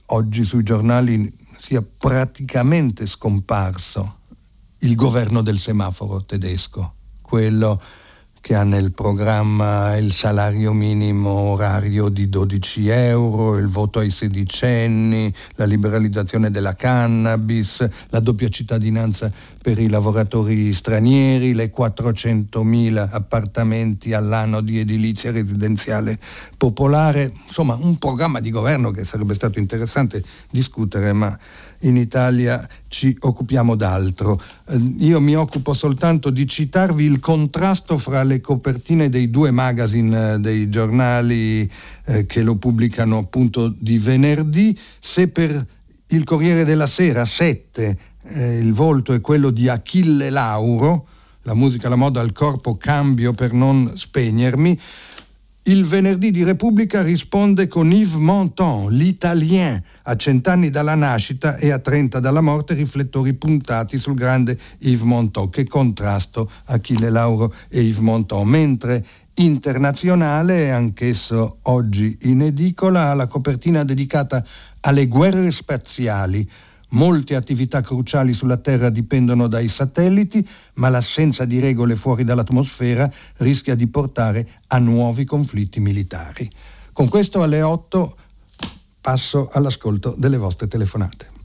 oggi sui giornali sia praticamente scomparso il governo del semaforo tedesco, quello che ha nel programma il salario minimo orario di 12 euro, il voto ai sedicenni, la liberalizzazione della cannabis, la doppia cittadinanza per i lavoratori stranieri, le 400.000 appartamenti all'anno di edilizia residenziale popolare, insomma un programma di governo che sarebbe stato interessante discutere, ma in Italia ci occupiamo d'altro. Eh, io mi occupo soltanto di citarvi il contrasto fra le copertine dei due magazine eh, dei giornali eh, che lo pubblicano appunto di venerdì. Se per il Corriere della Sera 7 eh, il volto è quello di Achille Lauro, la musica, la moda, il corpo cambio per non spegnermi, il venerdì di Repubblica risponde con Yves Montand, l'italien, a cent'anni dalla nascita e a 30 dalla morte, riflettori puntati sul grande Yves Montand. Che contrasto Achille Lauro e Yves Montand. Mentre internazionale, anch'esso oggi in edicola, la copertina dedicata alle guerre spaziali Molte attività cruciali sulla Terra dipendono dai satelliti, ma l'assenza di regole fuori dall'atmosfera rischia di portare a nuovi conflitti militari. Con questo alle 8 passo all'ascolto delle vostre telefonate.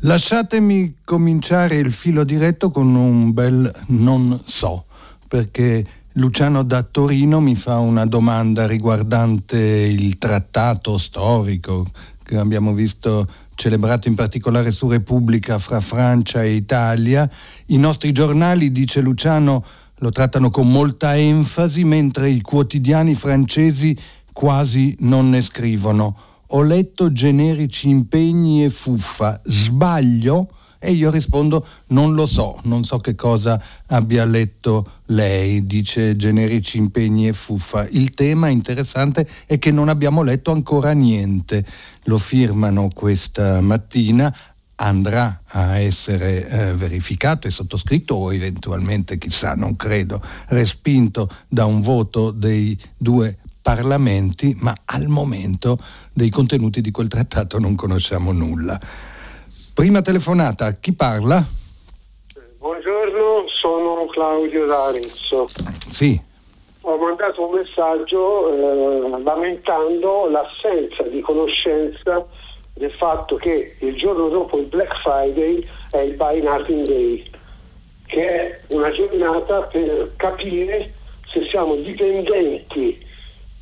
Lasciatemi cominciare il filo diretto con un bel non so, perché Luciano da Torino mi fa una domanda riguardante il trattato storico che abbiamo visto celebrato in particolare su Repubblica fra Francia e Italia. I nostri giornali, dice Luciano, lo trattano con molta enfasi, mentre i quotidiani francesi quasi non ne scrivono. Ho letto generici impegni e fuffa. Sbaglio? E io rispondo non lo so, non so che cosa abbia letto lei, dice generici impegni e fuffa. Il tema interessante è che non abbiamo letto ancora niente. Lo firmano questa mattina andrà a essere eh, verificato e sottoscritto o eventualmente, chissà, non credo, respinto da un voto dei due parlamenti, ma al momento dei contenuti di quel trattato non conosciamo nulla. Prima telefonata, chi parla? Buongiorno, sono Claudio D'Arezzo. Sì. Ho mandato un messaggio eh, lamentando l'assenza di conoscenza del fatto che il giorno dopo il Black Friday è il Buy Nothing Day, che è una giornata per capire se siamo dipendenti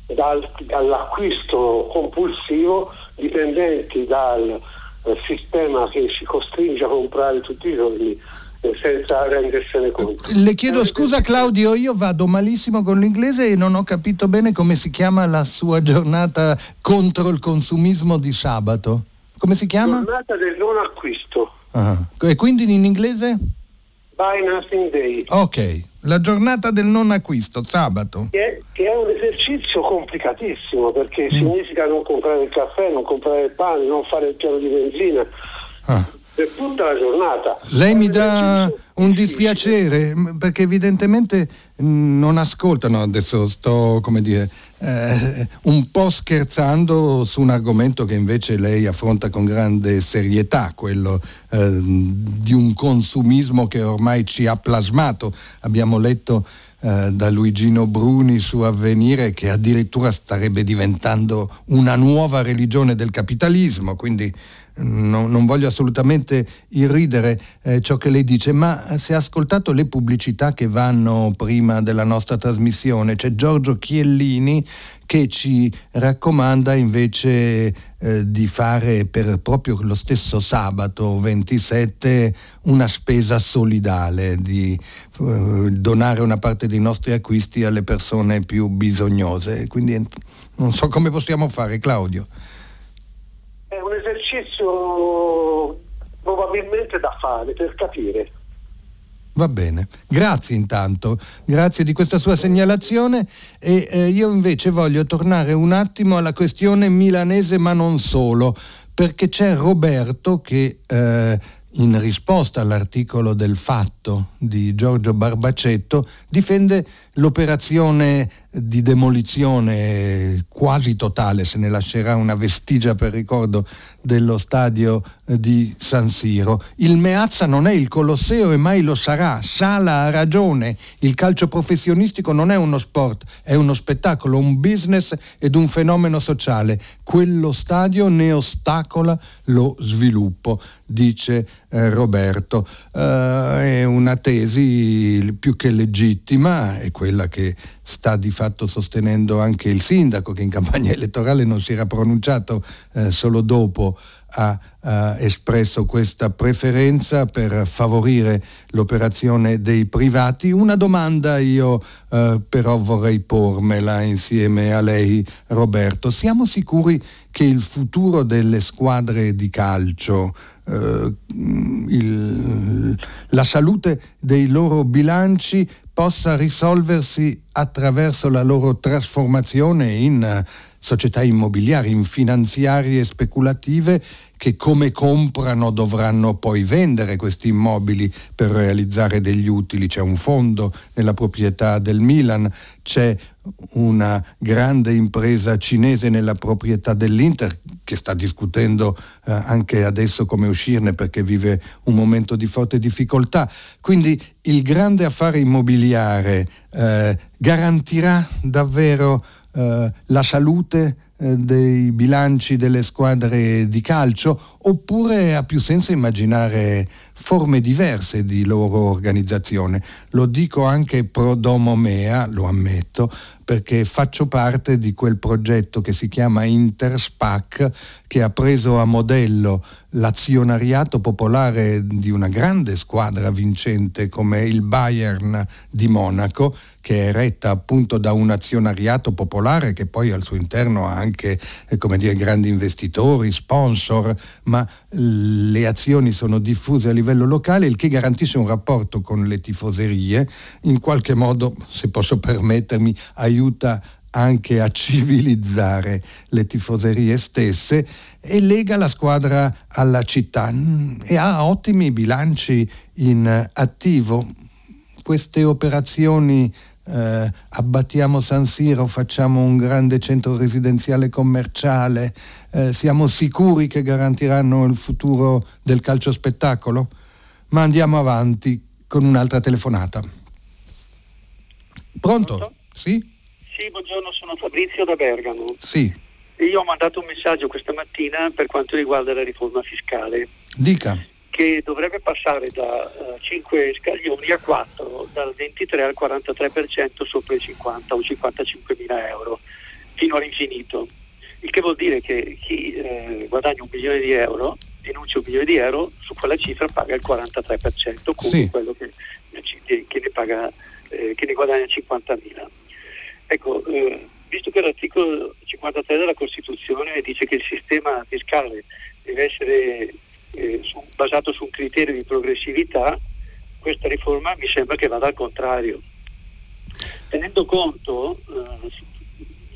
dal, dall'acquisto compulsivo, dipendenti dal sistema che ci costringe a comprare tutti i giorni eh, senza rendersene conto. Le chiedo scusa Claudio, io vado malissimo con l'inglese e non ho capito bene come si chiama la sua giornata contro il consumismo di sabato. Come si chiama? Giornata del non acquisto. Ah. E quindi in inglese? Buy Nothing Day. Ok, la giornata del non acquisto, sabato. Che è, che è un esercizio complicatissimo perché mm. significa non comprare il caffè, non comprare il pane, non fare il piano di benzina. Ah per tutta la giornata. Lei mi dà un dispiacere perché evidentemente non ascoltano, adesso sto come dire eh, un po' scherzando su un argomento che invece lei affronta con grande serietà, quello eh, di un consumismo che ormai ci ha plasmato. Abbiamo letto eh, da Luigino Bruni su Avvenire che addirittura starebbe diventando una nuova religione del capitalismo, quindi non, non, voglio assolutamente irridere eh, ciò che lei dice, ma se ha ascoltato le pubblicità che vanno prima della nostra trasmissione, c'è Giorgio Chiellini che ci raccomanda invece eh, di fare per proprio lo stesso sabato 27 una spesa solidale, di eh, donare una parte dei nostri acquisti alle persone più bisognose. Quindi non so come possiamo fare, Claudio. È un esercizio probabilmente da fare per capire. Va bene, grazie intanto, grazie di questa sua segnalazione. E eh, io invece voglio tornare un attimo alla questione milanese ma non solo, perché c'è Roberto che eh, in risposta all'articolo del Fatto di Giorgio Barbacetto, difende l'operazione di demolizione quasi totale, se ne lascerà una vestigia per ricordo dello stadio di San Siro. Il Meazza non è il Colosseo e mai lo sarà. Sala ha ragione, il calcio professionistico non è uno sport, è uno spettacolo, un business ed un fenomeno sociale. Quello stadio ne ostacola lo sviluppo, dice eh, Roberto. Uh, è una tesi più che legittima, è quella che sta di fatto sostenendo anche il sindaco che in campagna elettorale non si era pronunciato eh, solo dopo ha eh, espresso questa preferenza per favorire l'operazione dei privati. Una domanda io eh, però vorrei pormela insieme a lei Roberto. Siamo sicuri che il futuro delle squadre di calcio, eh, il, la salute dei loro bilanci possa risolversi attraverso la loro trasformazione in società immobiliari, in finanziarie speculative che come comprano dovranno poi vendere questi immobili per realizzare degli utili. C'è un fondo nella proprietà del Milan, c'è una grande impresa cinese nella proprietà dell'Inter che sta discutendo eh, anche adesso come uscirne perché vive un momento di forte difficoltà. Quindi il grande affare immobiliare eh, garantirà davvero eh, la salute dei bilanci delle squadre di calcio oppure ha più senso immaginare forme diverse di loro organizzazione. Lo dico anche pro domo mea, lo ammetto, perché faccio parte di quel progetto che si chiama Interspac che ha preso a modello l'azionariato popolare di una grande squadra vincente come il Bayern di Monaco, che è retta appunto da un azionariato popolare che poi al suo interno ha anche eh, dire, grandi investitori, sponsor, ma ma le azioni sono diffuse a livello locale, il che garantisce un rapporto con le tifoserie, in qualche modo, se posso permettermi, aiuta anche a civilizzare le tifoserie stesse e lega la squadra alla città e ha ottimi bilanci in attivo. Queste operazioni eh, abbattiamo San Siro, facciamo un grande centro residenziale commerciale, eh, siamo sicuri che garantiranno il futuro del calcio spettacolo? Ma andiamo avanti con un'altra telefonata. Pronto? Pronto? Sì? Sì, buongiorno, sono Fabrizio da Bergamo. Sì. Io ho mandato un messaggio questa mattina per quanto riguarda la riforma fiscale. Dica che dovrebbe passare da uh, eh, 5 scaglioni a 4, dal 23 al 43% sopra i 50 o 55 mila euro, fino all'infinito. Il che vuol dire che chi eh, guadagna un milione di euro, denuncia un milione di euro, su quella cifra paga il 43%, come sì. quello che, che, ne paga, eh, che ne guadagna 50 mila. Ecco, eh, visto che l'articolo 53 della Costituzione dice che il sistema fiscale deve essere eh, su, basato su un criterio di progressività, questa riforma mi sembra che vada al contrario. Tenendo conto, eh,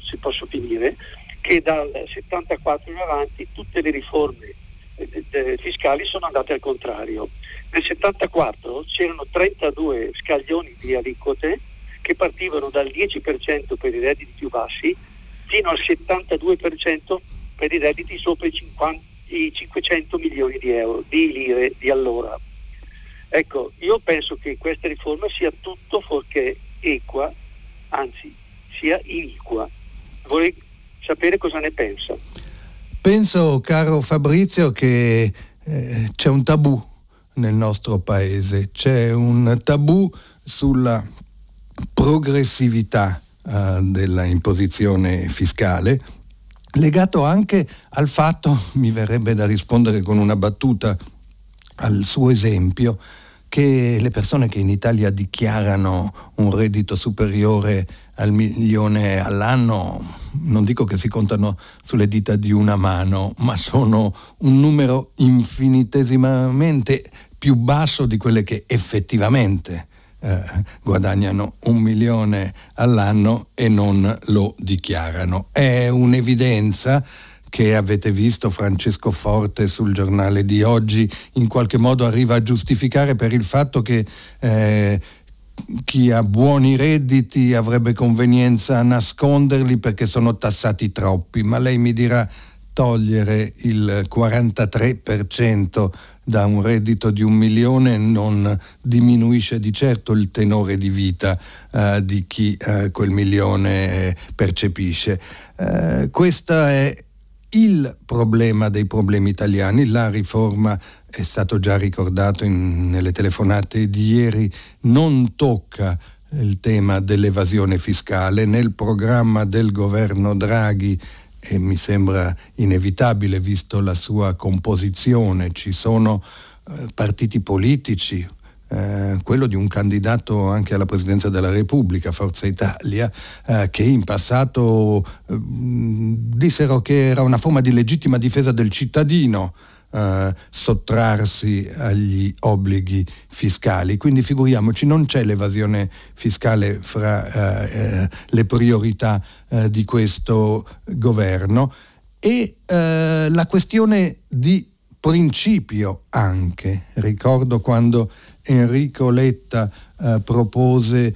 se posso finire, che dal 74 in avanti tutte le riforme eh, fiscali sono andate al contrario. Nel 74 c'erano 32 scaglioni di aliquote che partivano dal 10% per i redditi più bassi fino al 72% per i redditi sopra i 50 i 500 milioni di euro, di lire di allora. Ecco, io penso che questa riforma sia tutto fuorché equa, anzi sia iniqua. Vorrei sapere cosa ne pensa. Penso, caro Fabrizio, che eh, c'è un tabù nel nostro paese, c'è un tabù sulla progressività eh, della imposizione fiscale legato anche al fatto, mi verrebbe da rispondere con una battuta al suo esempio, che le persone che in Italia dichiarano un reddito superiore al milione all'anno, non dico che si contano sulle dita di una mano, ma sono un numero infinitesimamente più basso di quelle che effettivamente eh, guadagnano un milione all'anno e non lo dichiarano. È un'evidenza che avete visto Francesco Forte sul giornale di oggi in qualche modo arriva a giustificare per il fatto che eh, chi ha buoni redditi avrebbe convenienza a nasconderli perché sono tassati troppi, ma lei mi dirà togliere il 43% da un reddito di un milione non diminuisce di certo il tenore di vita eh, di chi eh, quel milione percepisce. Eh, questo è il problema dei problemi italiani, la riforma è stato già ricordato in, nelle telefonate di ieri, non tocca il tema dell'evasione fiscale, nel programma del governo Draghi e mi sembra inevitabile visto la sua composizione, ci sono eh, partiti politici, eh, quello di un candidato anche alla presidenza della Repubblica, Forza Italia, eh, che in passato eh, dissero che era una forma di legittima difesa del cittadino eh, sottrarsi agli obblighi fiscali. Quindi figuriamoci, non c'è l'evasione fiscale fra eh, eh le priorità eh, di questo governo e la questione di principio anche. Ricordo quando Enrico Letta propose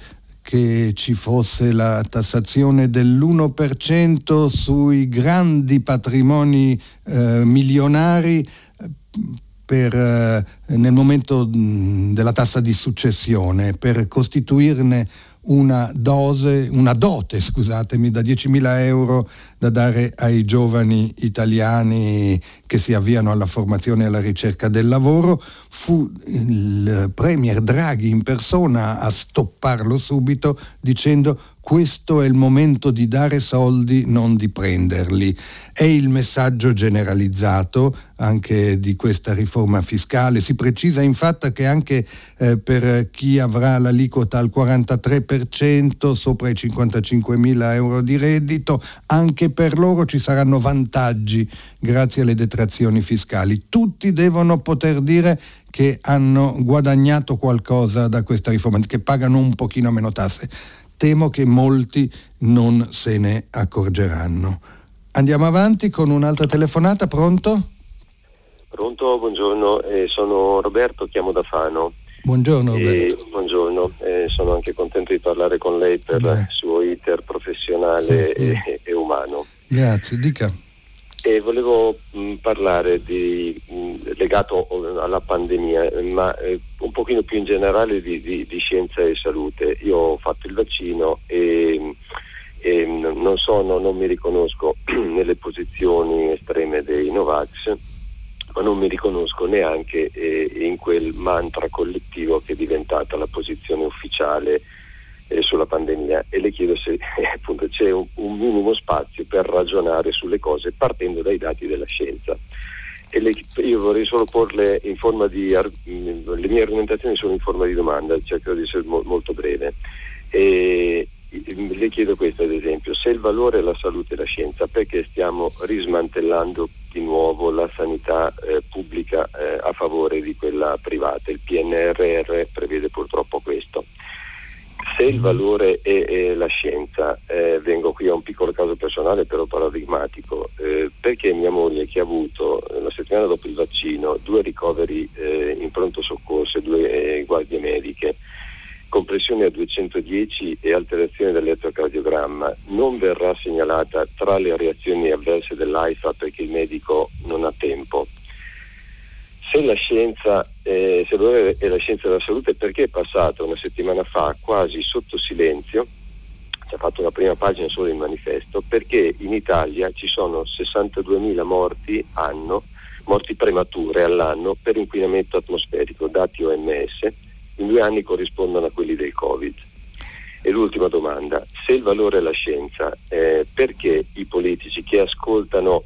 che ci fosse la tassazione dell'1% sui grandi patrimoni eh, milionari per, eh, nel momento della tassa di successione per costituirne una dose, una dote, scusatemi, da 10.000 euro da dare ai giovani italiani che si avviano alla formazione e alla ricerca del lavoro. Fu il Premier Draghi in persona a stopparlo subito dicendo questo è il momento di dare soldi, non di prenderli. È il messaggio generalizzato anche di questa riforma fiscale. Si precisa infatti che anche eh, per chi avrà l'aliquota al 43% sopra i 55 mila euro di reddito, anche per loro ci saranno vantaggi grazie alle detrazioni fiscali. Tutti devono poter dire che hanno guadagnato qualcosa da questa riforma, che pagano un pochino meno tasse temo che molti non se ne accorgeranno. Andiamo avanti con un'altra telefonata, pronto? Pronto, buongiorno, eh, sono Roberto, chiamo da Fano. Buongiorno Roberto. Eh, buongiorno, eh, sono anche contento di parlare con lei per Beh. il suo iter professionale sì, e, e umano. Grazie, dica. E volevo mh, parlare di, mh, legato alla pandemia, ma eh, un pochino più in generale di, di, di, scienza e salute. Io ho fatto il vaccino e, e non, sono, non mi riconosco nelle posizioni estreme dei Novax, ma non mi riconosco neanche eh, in quel mantra collettivo che è diventata la posizione ufficiale eh, sulla pandemia e le chiedo se appunto, c'è un, un, minimo spazio per ragionare sulle cose partendo dai dati della scienza. Le, io vorrei solo porle in forma di le mie argomentazioni sono in forma di domanda, cercherò di essere mo, molto breve. E, le chiedo questo ad esempio, se il valore è la salute e la scienza, perché stiamo rismantellando di nuovo la sanità eh, pubblica eh, a favore di quella privata? Il PNRR prevede purtroppo questo se il valore è, è la scienza, eh, vengo qui a un piccolo caso personale però paradigmatico, eh, perché mia moglie che ha avuto eh, la settimana dopo il vaccino due ricoveri eh, in pronto soccorso e due eh, guardie mediche, compressione a 210 e alterazione dell'elettrocardiogramma, non verrà segnalata tra le reazioni avverse dell'AIFA perché il medico non ha tempo se la scienza, eh, se è la scienza della salute, perché è passato una settimana fa quasi sotto silenzio, ci ha fatto una prima pagina solo in manifesto, perché in Italia ci sono 62.000 morti anno, morti premature all'anno per inquinamento atmosferico, dati OMS, in due anni corrispondono a quelli del Covid. E l'ultima domanda, se il valore è la scienza, eh, perché i politici che ascoltano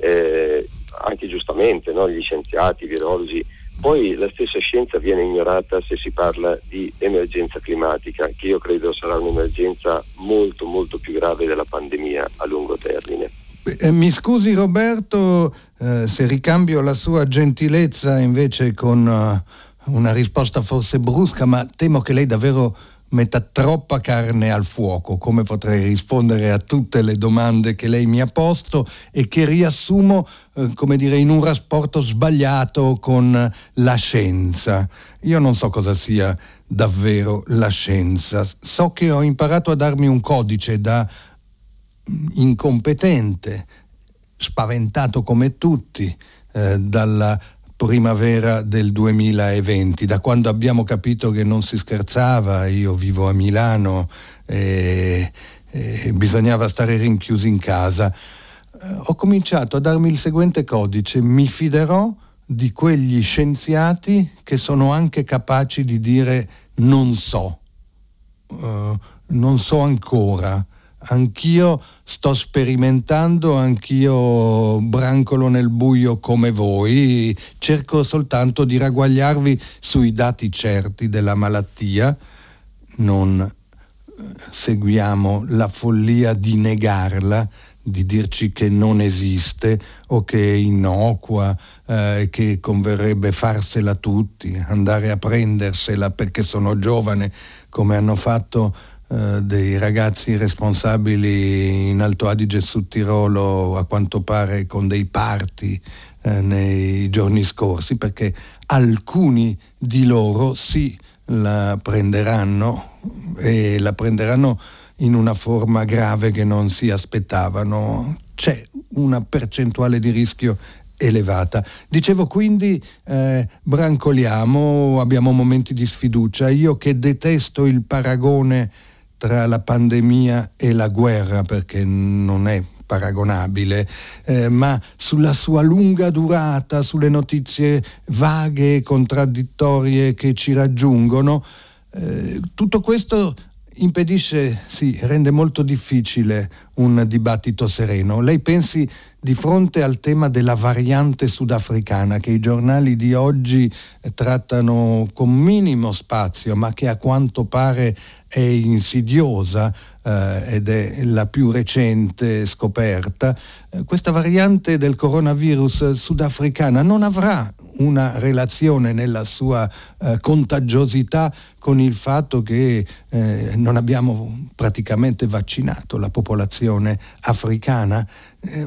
eh, anche giustamente no? gli scienziati, i virologi, poi la stessa scienza viene ignorata se si parla di emergenza climatica, che io credo sarà un'emergenza molto molto più grave della pandemia a lungo termine. Eh, mi scusi Roberto eh, se ricambio la sua gentilezza invece con uh, una risposta forse brusca, ma temo che lei davvero metta troppa carne al fuoco, come potrei rispondere a tutte le domande che lei mi ha posto e che riassumo, eh, come dire, in un rapporto sbagliato con la scienza. Io non so cosa sia davvero la scienza, so che ho imparato a darmi un codice da incompetente, spaventato come tutti eh, dalla primavera del 2020, da quando abbiamo capito che non si scherzava, io vivo a Milano e, e bisognava stare rinchiusi in casa, eh, ho cominciato a darmi il seguente codice, mi fiderò di quegli scienziati che sono anche capaci di dire non so, uh, non so ancora, anch'io sto sperimentando, anch'io brancolo nel buio come voi, cerco soltanto di ragguagliarvi sui dati certi della malattia, non eh, seguiamo la follia di negarla, di dirci che non esiste o che è innocua, eh, che converrebbe farsela tutti, andare a prendersela perché sono giovane, come hanno fatto eh, dei ragazzi responsabili in Alto Adige Sud Tirolo a quanto pare con dei parti eh, nei giorni scorsi perché alcuni di loro sì la prenderanno e la prenderanno in una forma grave che non si aspettavano. C'è una percentuale di rischio elevata. Dicevo quindi eh, brancoliamo, abbiamo momenti di sfiducia. Io che detesto il paragone tra la pandemia e la guerra, perché non è paragonabile, eh, ma sulla sua lunga durata, sulle notizie vaghe e contraddittorie che ci raggiungono, eh, tutto questo impedisce, sì, rende molto difficile un dibattito sereno. Lei pensi di fronte al tema della variante sudafricana che i giornali di oggi eh, trattano con minimo spazio, ma che a quanto pare è insidiosa eh, ed è la più recente scoperta, eh, questa variante del coronavirus sudafricana non avrà una relazione nella sua eh, contagiosità con il fatto che eh, non abbiamo praticamente vaccinato la popolazione africana? Eh,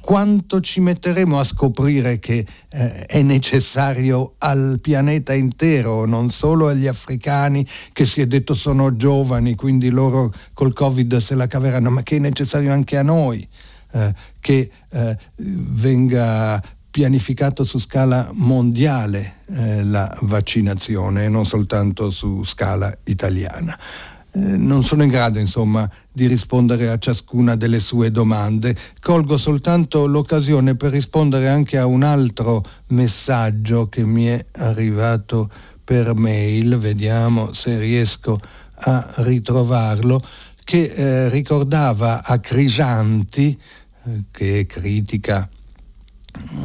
quanto ci metteremo a scoprire che eh, è necessario al pianeta intero, non solo agli africani che si è detto sono giovani, quindi loro col Covid se la caveranno, ma che è necessario anche a noi? Eh, che eh, venga pianificato su scala mondiale eh, la vaccinazione e non soltanto su scala italiana. Eh, non sono in grado, insomma, di rispondere a ciascuna delle sue domande. Colgo soltanto l'occasione per rispondere anche a un altro messaggio che mi è arrivato per mail, vediamo se riesco a ritrovarlo, che eh, ricordava a Crisanti, eh, che critica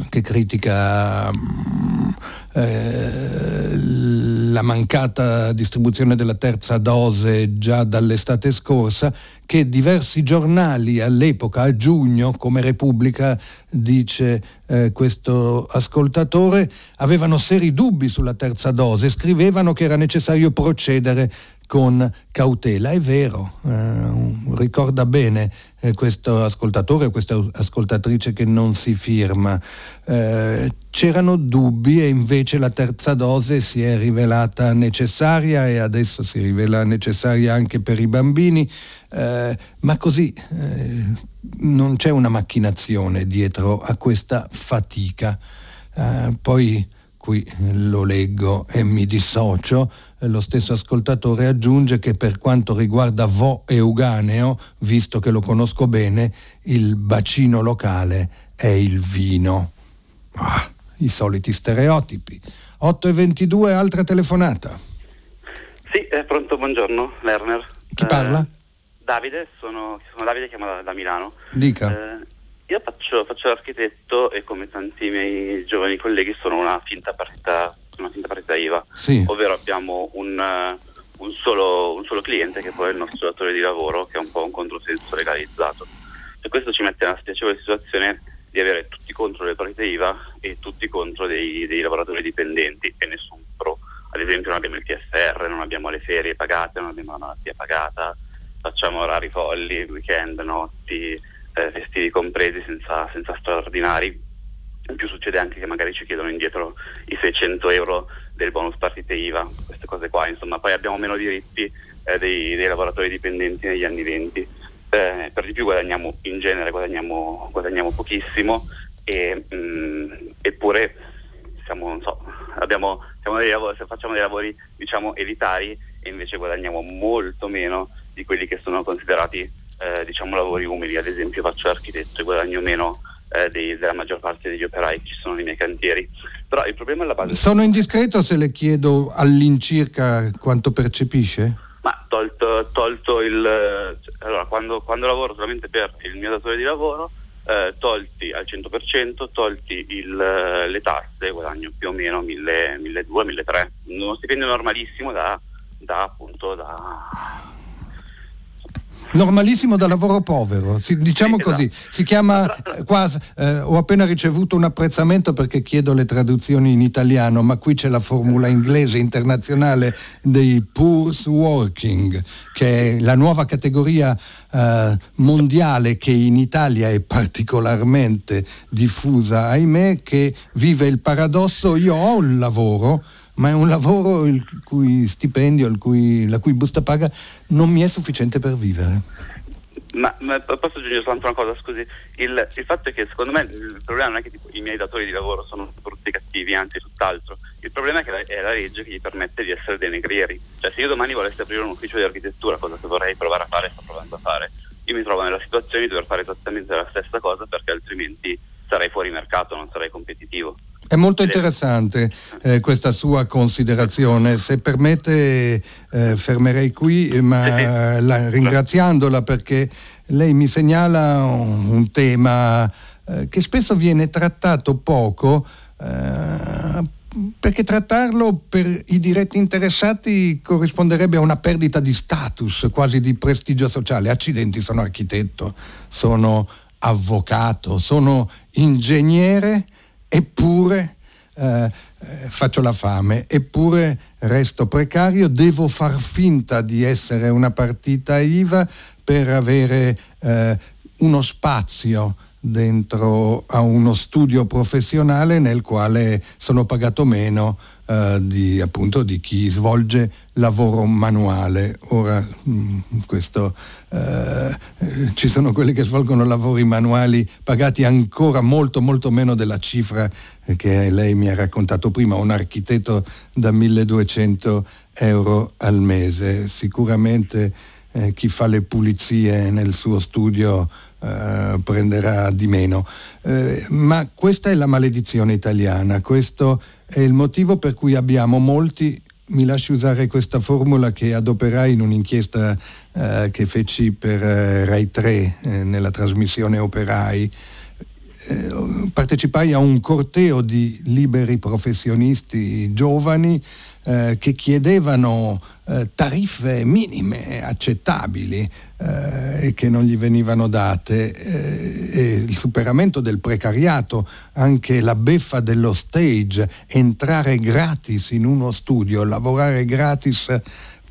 che critica mm, eh, la mancata distribuzione della terza dose già dall'estate scorsa, che diversi giornali all'epoca, a giugno, come Repubblica, dice eh, questo ascoltatore, avevano seri dubbi sulla terza dose, scrivevano che era necessario procedere con cautela. È vero, eh, ricorda bene eh, questo ascoltatore questa ascoltatrice che non si firma. Eh, c'erano dubbi e invece la terza dose si è rivelata necessaria e adesso si rivela necessaria anche per i bambini, eh, ma così eh, non c'è una macchinazione dietro a questa fatica. Eh, poi qui lo leggo e mi dissocio, lo stesso ascoltatore aggiunge che per quanto riguarda Vo Euganeo, visto che lo conosco bene, il bacino locale è il vino. Ah, I soliti stereotipi. 8 e 22, altra telefonata. Sì, è pronto, buongiorno, Lerner. Chi eh, parla? Davide, sono, sono Davide, chiamo da, da Milano. Dica. Eh, io faccio, faccio, l'architetto e come tanti miei giovani colleghi sono una finta partita, una finta partita IVA, sì. ovvero abbiamo un, un, solo, un, solo, cliente che poi è il nostro datore di lavoro che è un po' un controsenso legalizzato e questo ci mette nella spiacevole situazione di avere tutti contro le partite IVA e tutti contro dei, dei lavoratori dipendenti e nessun pro. Ad esempio non abbiamo il TFR, non abbiamo le ferie pagate, non abbiamo la malattia pagata, facciamo orari folli, weekend, notti eh, festivi compresi senza, senza straordinari. In più succede anche che magari ci chiedono indietro i 600 euro del bonus partite IVA, queste cose qua, insomma poi abbiamo meno diritti eh, dei, dei, lavoratori dipendenti negli anni 20. Eh, per di più guadagniamo, in genere guadagniamo, guadagniamo pochissimo e, mh, mm, eppure siamo, so, abbiamo, dei lavori, facciamo dei lavori diciamo elitari e invece guadagniamo molto meno di quelli che sono considerati eh, diciamo lavori umili, ad esempio faccio architetto e guadagno meno eh, dei, della maggior parte degli operai che ci sono nei miei cantieri. Però il problema è la base. Sono indiscreto se le chiedo all'incirca quanto percepisce? Ma tolto, tolto il... Allora, quando, quando, lavoro solamente per il mio datore di lavoro, eh, tolti al 100%, tolti il, le tasse, guadagno più o meno 1.200, 1.300. Uno stipendio normalissimo da, da appunto da Normalissimo da lavoro povero, si, diciamo sì, così, esatto. si chiama eh, quasi, eh, ho appena ricevuto un apprezzamento perché chiedo le traduzioni in italiano, ma qui c'è la formula inglese internazionale dei Poor's Working, che è la nuova categoria eh, mondiale che in Italia è particolarmente diffusa, ahimè, che vive il paradosso io ho un lavoro, ma è un lavoro il cui stipendio, il cui, la cui busta paga non mi è sufficiente per vivere. Ma, ma posso aggiungere soltanto una cosa, scusi, il, il, fatto è che secondo me il problema non è che tipo, i miei datori di lavoro sono brutti cattivi, anzi tutt'altro, il problema è che la, è la legge che gli permette di essere dei negrieri, cioè se io domani volessi aprire un ufficio di architettura, cosa che vorrei provare a fare, sto provando a fare, io mi trovo nella situazione di dover fare esattamente la stessa cosa perché altrimenti sarei fuori mercato, non sarei competitivo. È molto interessante eh, questa sua considerazione. Se permette, eh, fermerei qui, ma la, ringraziandola perché lei mi segnala un, un tema eh, che spesso viene trattato poco. Eh, perché trattarlo per i diretti interessati corrisponderebbe a una perdita di status, quasi di prestigio sociale. Accidenti, sono architetto, sono avvocato, sono ingegnere eppure eh, eh, faccio la fame, eppure resto precario, devo far finta di essere una partita IVA per avere eh, uno spazio dentro a uno studio professionale nel quale sono pagato meno eh, di, appunto, di chi svolge lavoro manuale. Ora mh, mm, questo, eh, ci sono quelli che svolgono lavori manuali pagati ancora molto molto meno della cifra che lei mi ha raccontato prima, un architetto da 1200 euro al mese. Sicuramente eh, chi fa le pulizie nel suo studio eh, prenderà di meno. Eh, ma questa è la maledizione italiana, questo è il motivo per cui abbiamo molti mi lasci usare questa formula che adoperai in un'inchiesta eh, che feci per eh, Rai 3 eh, nella trasmissione Operai. Eh, partecipai a un corteo di liberi professionisti giovani eh, che chiedevano eh, tariffe minime accettabili eh, che non gli venivano date. Eh, il superamento del precariato, anche la beffa dello stage, entrare gratis in uno studio, lavorare gratis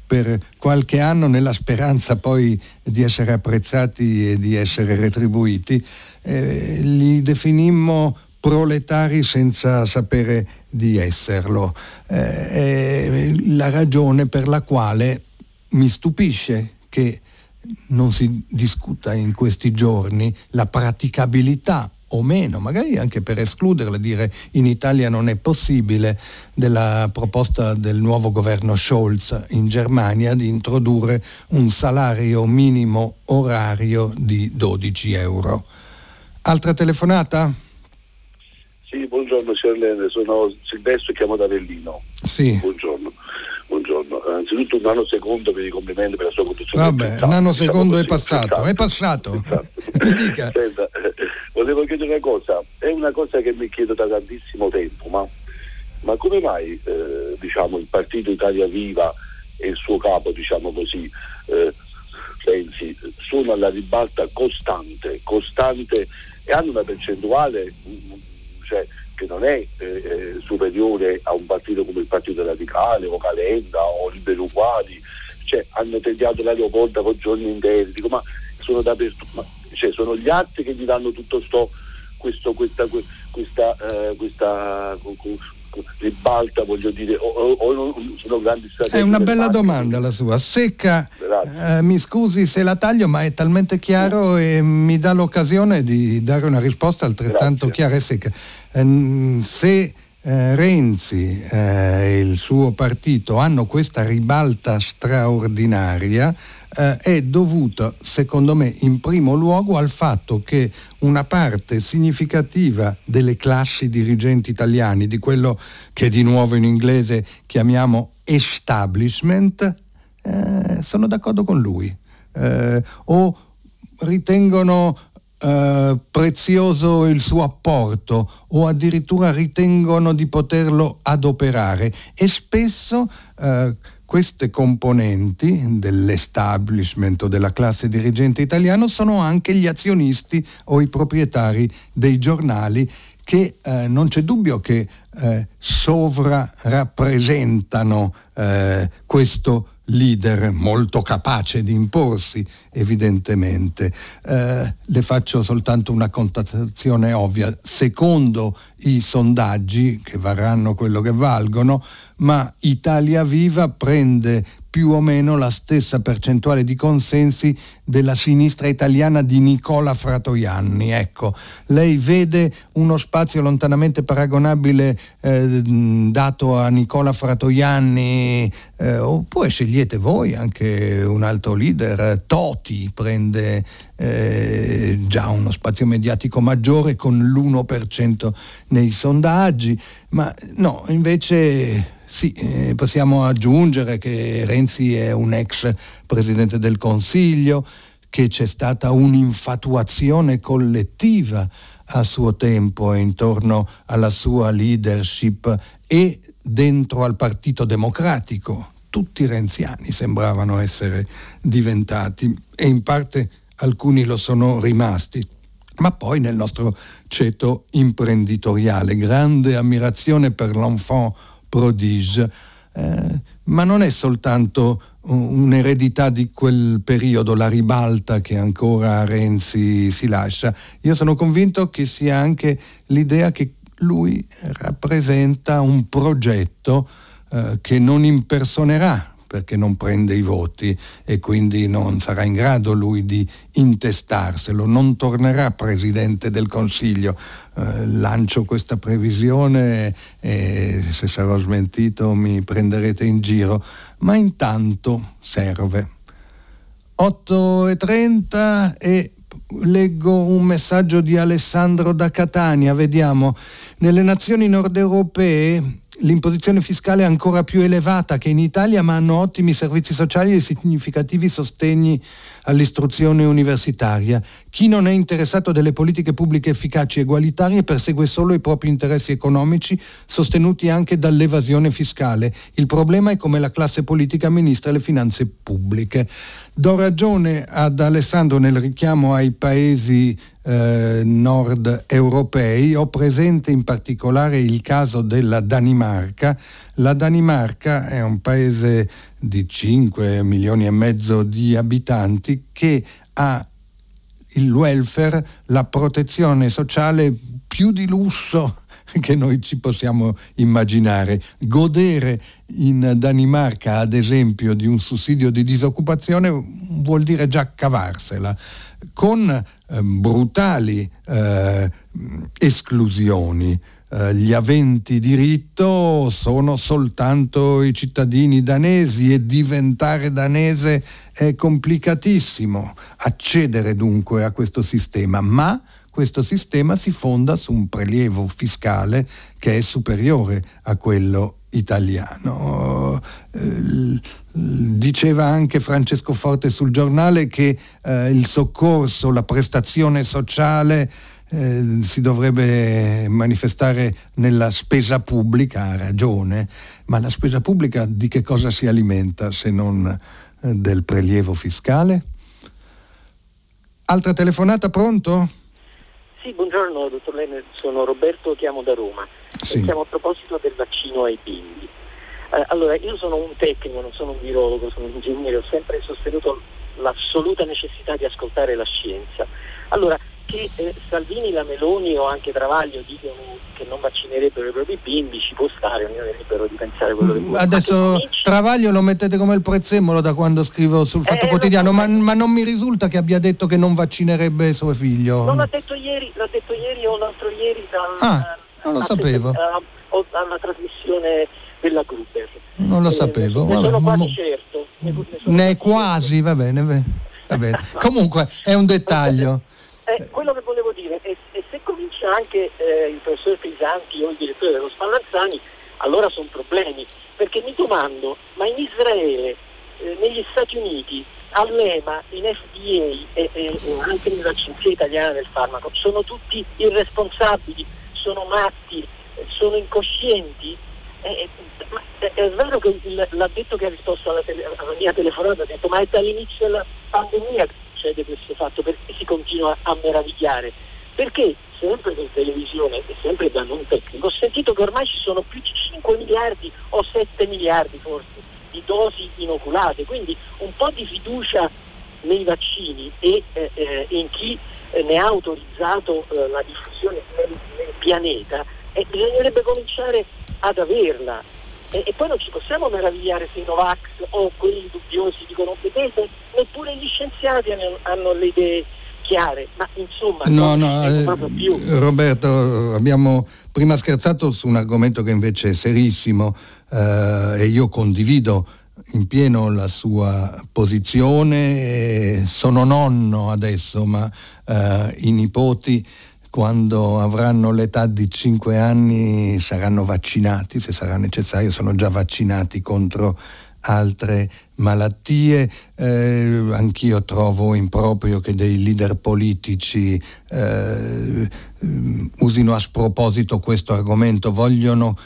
per qualche anno nella speranza poi di essere apprezzati e di essere retribuiti, eh, li definimmo proletari senza sapere di esserlo. Eh, è la ragione per la quale mi stupisce che non si discuta in questi giorni la praticabilità o meno, magari anche per escluderle, dire in Italia non è possibile, della proposta del nuovo governo Scholz in Germania di introdurre un salario minimo orario di 12 euro. Altra telefonata? Sì, buongiorno signor Lene, sono Silvestro e chiamo da Avellino. Sì. Buongiorno. Buongiorno. Anzitutto un anno secondo per i complimenti per la sua conduzione. Vabbè, un anno secondo è passato, è passato. Mi dica. Senta, eh, volevo chiedere una cosa, è una cosa che mi chiedo da tantissimo tempo, ma, ma come mai eh, diciamo, il partito Italia Viva e il suo capo, diciamo così, eh, Renzi, sono alla ribalta costante, costante e hanno una percentuale non è eh, eh, superiore a un partito come il Partito Radicale o Calenda o Libero Uguali, cioè, hanno tagliato l'aeroporto con giorni interi, dico ma sono dappertutto, cioè, sono gli altri che gli danno tutto sto, questo, questa, questa, eh, questa ribalta, voglio dire, o, o, sono grandi strategie. È una bella domanda la sua. Secca, eh, mi scusi se la taglio, ma è talmente chiaro e mi dà l'occasione di dare una risposta altrettanto Grazie. chiara e secca. Eh, se eh, Renzi e eh, il suo partito hanno questa ribalta straordinaria eh, è dovuta, secondo me, in primo luogo al fatto che una parte significativa delle classi dirigenti italiani, di quello che di nuovo in inglese chiamiamo establishment, eh, sono d'accordo con lui eh, o ritengono eh, prezioso il suo apporto o addirittura ritengono di poterlo adoperare. E spesso eh, queste componenti dell'establishment o della classe dirigente italiano sono anche gli azionisti o i proprietari dei giornali che eh, non c'è dubbio che eh, sovrarappresentano eh, questo leader molto capace di imporsi, evidentemente. Eh, le faccio soltanto una constatazione ovvia. Secondo i sondaggi, che varranno quello che valgono, ma Italia Viva prende più o meno la stessa percentuale di consensi della sinistra italiana di Nicola Fratoianni. Ecco, lei vede uno spazio lontanamente paragonabile eh, dato a Nicola Fratoianni, eh, oppure scegliete voi anche un altro leader, Toti prende eh, già uno spazio mediatico maggiore con l'1% nei sondaggi, ma no, invece sì, eh, possiamo aggiungere che Renzi è un ex presidente del Consiglio, che c'è stata un'infatuazione collettiva a suo tempo intorno alla sua leadership e dentro al Partito Democratico. Tutti renziani sembravano essere diventati e in parte alcuni lo sono rimasti. Ma poi nel nostro ceto imprenditoriale, grande ammirazione per l'enfant prodige, eh, ma non è soltanto un'eredità di quel periodo, la ribalta che ancora Renzi si lascia. Io sono convinto che sia anche l'idea che lui rappresenta un progetto eh, che non impersonerà perché non prende i voti e quindi non sarà in grado lui di intestarselo, non tornerà Presidente del Consiglio. Eh, lancio questa previsione e se sarò smentito mi prenderete in giro, ma intanto serve. 8.30 e leggo un messaggio di Alessandro da Catania, vediamo, nelle nazioni nord europee l'imposizione fiscale è ancora più elevata che in Italia, ma hanno ottimi servizi sociali e significativi sostegni all'istruzione universitaria. Chi non è interessato delle politiche pubbliche efficaci e egualitarie persegue solo i propri interessi economici, sostenuti anche dall'evasione fiscale. Il problema è come la classe politica amministra le finanze pubbliche. Do ragione ad Alessandro nel richiamo ai paesi eh, nord europei. Ho presente in particolare il caso della Danimarca. La Danimarca è un paese di 5 milioni e mezzo di abitanti che ha il welfare, la protezione sociale più di lusso che noi ci possiamo immaginare. Godere in Danimarca, ad esempio, di un sussidio di disoccupazione vuol dire già cavarsela con eh, brutali eh, esclusioni. Eh, gli aventi diritto sono soltanto i cittadini danesi e diventare danese è complicatissimo. Accedere dunque a questo sistema, ma questo sistema si fonda su un prelievo fiscale che è superiore a quello italiano. Eh, diceva anche Francesco Forte sul giornale che eh, il soccorso, la prestazione sociale eh, si dovrebbe manifestare nella spesa pubblica, ha ragione, ma la spesa pubblica di che cosa si alimenta se non eh, del prelievo fiscale? Altra telefonata, pronto? Sì, buongiorno dottor Lenner, sono Roberto, chiamo da Roma. Sì. Siamo a proposito del vaccino ai bimbi. Eh, allora, io sono un tecnico, non sono un virologo, sono un ingegnere, ho sempre sostenuto l'assoluta necessità di ascoltare la scienza. Allora, che eh, Salvini, la Meloni o anche Travaglio dicono che non vaccinerebbero i propri bimbi ci può stare, ognuno è libero di pensare quello che vuole. Adesso cominci... Travaglio lo mettete come il prezzemolo da quando scrivo sul Fatto eh, Quotidiano, ma, ma, non mi risulta che abbia detto che non vaccinerebbe suo figlio. Non l'ha detto ieri, l'ha detto ieri o l'altro ieri dal, ah, non lo sapevo. Uh, alla trasmissione della Gruber. Non lo eh, sapevo. Ne, ne sono quasi certo. Ne, ne quasi, va bene, va bene. Comunque è un dettaglio. Eh, quello che volevo dire è, è se comincia anche eh, il professor Crisanti o il direttore dello Spallanzani, allora sono problemi. Perché mi domando, ma in Israele, eh, negli Stati Uniti, all'EMA, in FDA e, e, anche nell'Agenzia Italiana del Farmaco, sono tutti irresponsabili, sono matti, sono incoscienti? Eh, eh, è vero che l'ha detto che ha risposto alla, tele, alla mia telefonata, ha detto ma è dall'inizio della pandemia succede questo fatto, perché si continua a meravigliare? Perché sempre per televisione e sempre da non tecnico ho sentito che ormai ci sono più di 5 miliardi o 7 miliardi forse di dosi inoculate, quindi un po' di fiducia nei vaccini e eh, eh in chi eh, ne ha autorizzato eh, la diffusione nel, nel pianeta, bisognerebbe cominciare ad averla E, e, poi non ci possiamo meravigliare se i Novax o quelli dubbiosi dicono vedete, neppure gli scienziati hanno, hanno le idee chiare, ma insomma no, no, eh, Roberto, abbiamo prima scherzato su un argomento che invece è serissimo eh, e io condivido in pieno la sua posizione, sono nonno adesso, ma eh, i nipoti quando avranno l'età di 5 anni saranno vaccinati, se sarà necessario, sono già vaccinati contro altre malattie. Eh, anch'io trovo improprio che dei leader politici eh, usino a sproposito questo argomento, vogliono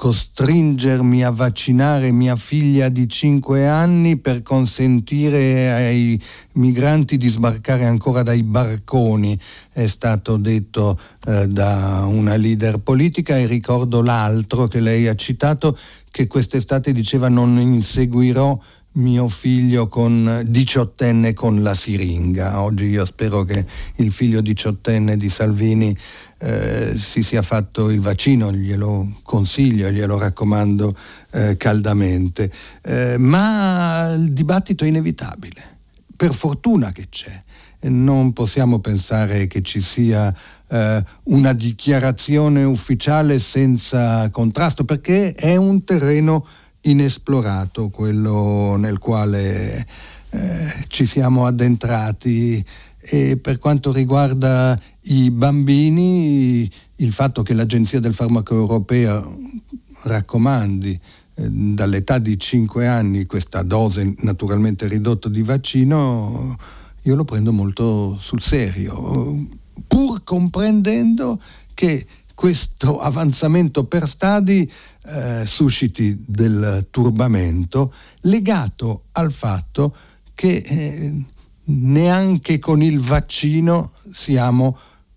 costringermi a vaccinare mia figlia di 5 anni per consentire ai migranti di sbarcare ancora dai barconi, è stato detto eh, da una leader politica. E ricordo l'altro che lei ha citato che quest'estate diceva non inseguirò mio figlio con diciottenne con la siringa. Oggi io spero che il figlio diciottenne di Salvini eh, si sia fatto il vaccino, glielo consiglio, glielo raccomando eh, caldamente. Eh, ma il dibattito è inevitabile, per fortuna che c'è. Non possiamo pensare che ci sia eh, una dichiarazione ufficiale senza contrasto, perché è un terreno inesplorato, quello nel quale eh, ci siamo addentrati. E per quanto riguarda i bambini il fatto che l'Agenzia del Farmaco Europea raccomandi eh, dall'età di 5 anni questa dose naturalmente ridotta di vaccino io lo prendo molto sul serio pur comprendendo che questo avanzamento per stadi eh, susciti del turbamento legato al fatto che eh, neanche con il vaccino siamo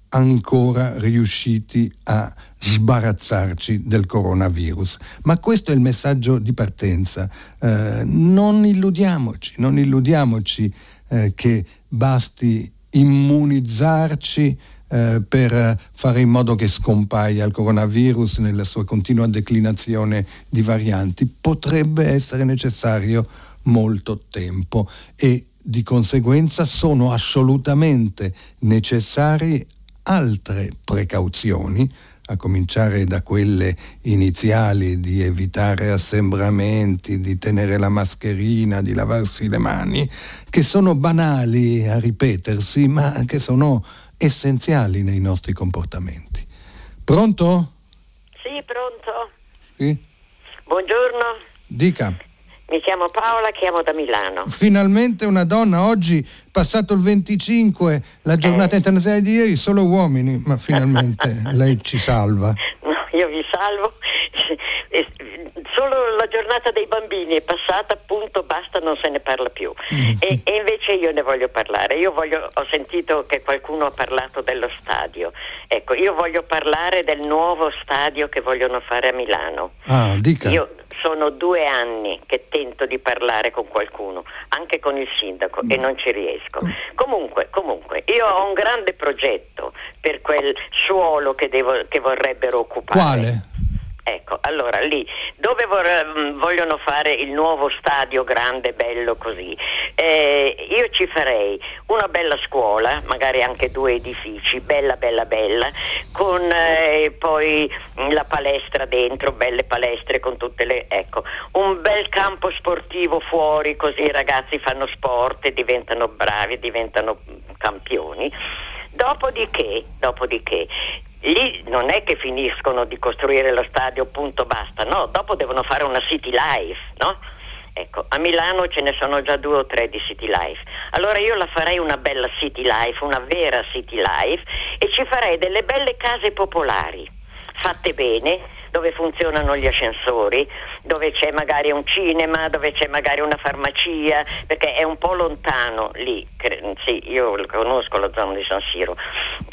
ancora riusciti a sbarazzarci del coronavirus. Ma questo è il messaggio di partenza. Eh, non illudiamoci, non illudiamoci eh, che basti immunizzarci eh, per fare in modo che scompaia il coronavirus nella sua continua declinazione di varianti. Potrebbe essere necessario molto tempo e di conseguenza sono assolutamente necessarie altre precauzioni, a cominciare da quelle iniziali di evitare assembramenti, di tenere la mascherina, di lavarsi le mani, che sono banali a ripetersi, ma che sono essenziali nei nostri comportamenti. Pronto? Sì, pronto. Sì? Buongiorno. Dica. Mi chiamo Paola, chiamo da Milano. Finalmente una donna, oggi passato il 25, la giornata eh. internazionale di ieri, solo uomini, ma finalmente lei ci salva. No, io vi salvo. Solo la giornata dei bambini è passata, appunto, basta, non se ne parla più. Mm, sì. e, e, invece io ne voglio parlare. Io voglio, ho sentito che qualcuno ha parlato dello stadio. Ecco, io voglio parlare del nuovo stadio che vogliono fare a Milano. Ah, dica. Io, sono due anni che tento di parlare con qualcuno, anche con il sindaco, e non ci riesco. Comunque, comunque, io ho un grande progetto per quel suolo che, devo, che vorrebbero occupare. Quale? Ecco, allora lì dove vor- mm, vogliono fare il nuovo stadio grande, bello così, eh, io ci farei una bella scuola, magari anche due edifici, bella, bella, bella, con eh, poi la palestra dentro, belle palestre con tutte le... ecco, un bel campo sportivo fuori, così i ragazzi fanno sport e diventano bravi, diventano campioni. Dopodiché, dopodiché lì non è che finiscono di costruire lo stadio, punto basta, no, dopo devono fare una City Life, no? Ecco, a Milano ce ne sono già due o tre di City Life. Allora io la farei una bella City Life, una vera City Life e ci farei delle belle case popolari, fatte bene, dove funzionano gli ascensori, dove c'è magari un cinema, dove c'è magari una farmacia, perché è un po' lontano lì. Sì, io conosco la zona di San Siro,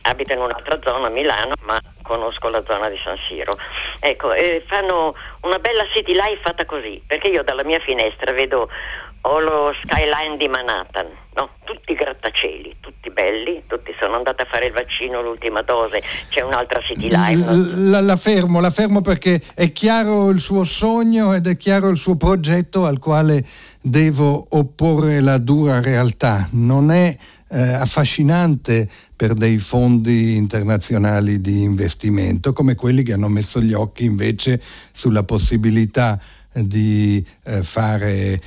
abito in un'altra zona, Milano, ma conosco la zona di San Siro. Ecco, eh, fanno una bella city life fatta così, perché io dalla mia finestra vedo o lo skyline di Manhattan, no? Tutti grattacieli, tutti belli, tutti sono andati a fare il vaccino, l'ultima dose, c'è un'altra city life. La, la, fermo, la fermo perché è chiaro il suo sogno ed è chiaro il suo progetto al quale devo opporre la dura realtà. Non è eh, affascinante per dei fondi internazionali di investimento come quelli che hanno messo gli occhi invece sulla possibilità di eh, fare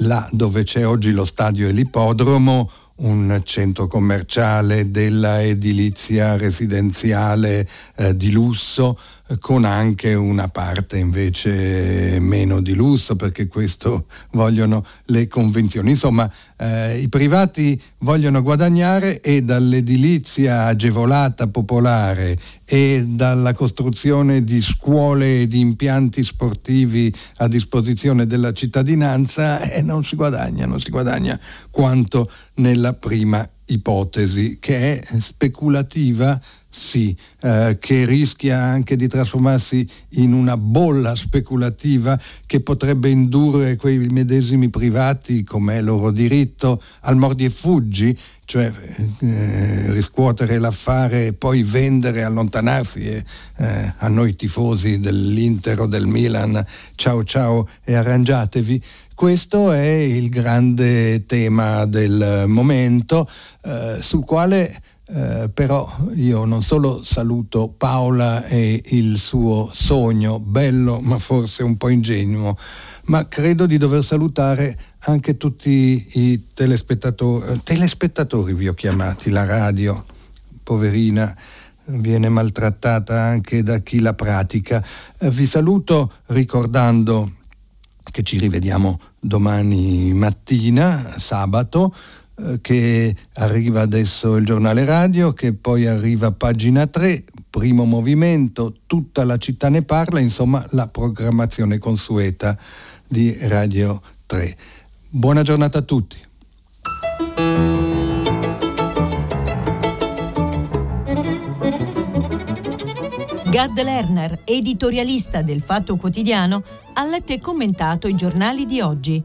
là dove c'è oggi lo stadio e l'ippodromo un centro commerciale, della edilizia residenziale eh, di lusso, con anche una parte invece meno di lusso, perché questo vogliono le convenzioni. Insomma, eh, i privati vogliono guadagnare e dall'edilizia agevolata popolare e dalla costruzione di scuole e di impianti sportivi a disposizione della cittadinanza eh, non si guadagna, non si guadagna quanto nella prima ipotesi, che è speculativa, sì, eh, che rischia anche di trasformarsi in una bolla speculativa che potrebbe indurre quei medesimi privati, come è loro diritto, al mordi e fuggi, cioè eh, riscuotere l'affare e poi vendere, allontanarsi e eh, a noi tifosi dell'Inter o del Milan, ciao ciao e arrangiatevi. Questo è il grande tema del momento eh, sul quale eh, però io non solo saluto Paola e il suo sogno, bello ma forse un po' ingenuo, ma credo di dover salutare anche tutti i telespettatori, telespettatori vi ho chiamati, la radio, poverina viene maltrattata anche da chi la pratica. Eh, vi saluto ricordando che ci rivediamo domani mattina, sabato, che arriva adesso il giornale radio, che poi arriva pagina 3, primo movimento, tutta la città ne parla, insomma la programmazione consueta di Radio 3. Buona giornata a tutti. Gad Lerner, editorialista del Fatto Quotidiano, ha letto e commentato i giornali di oggi.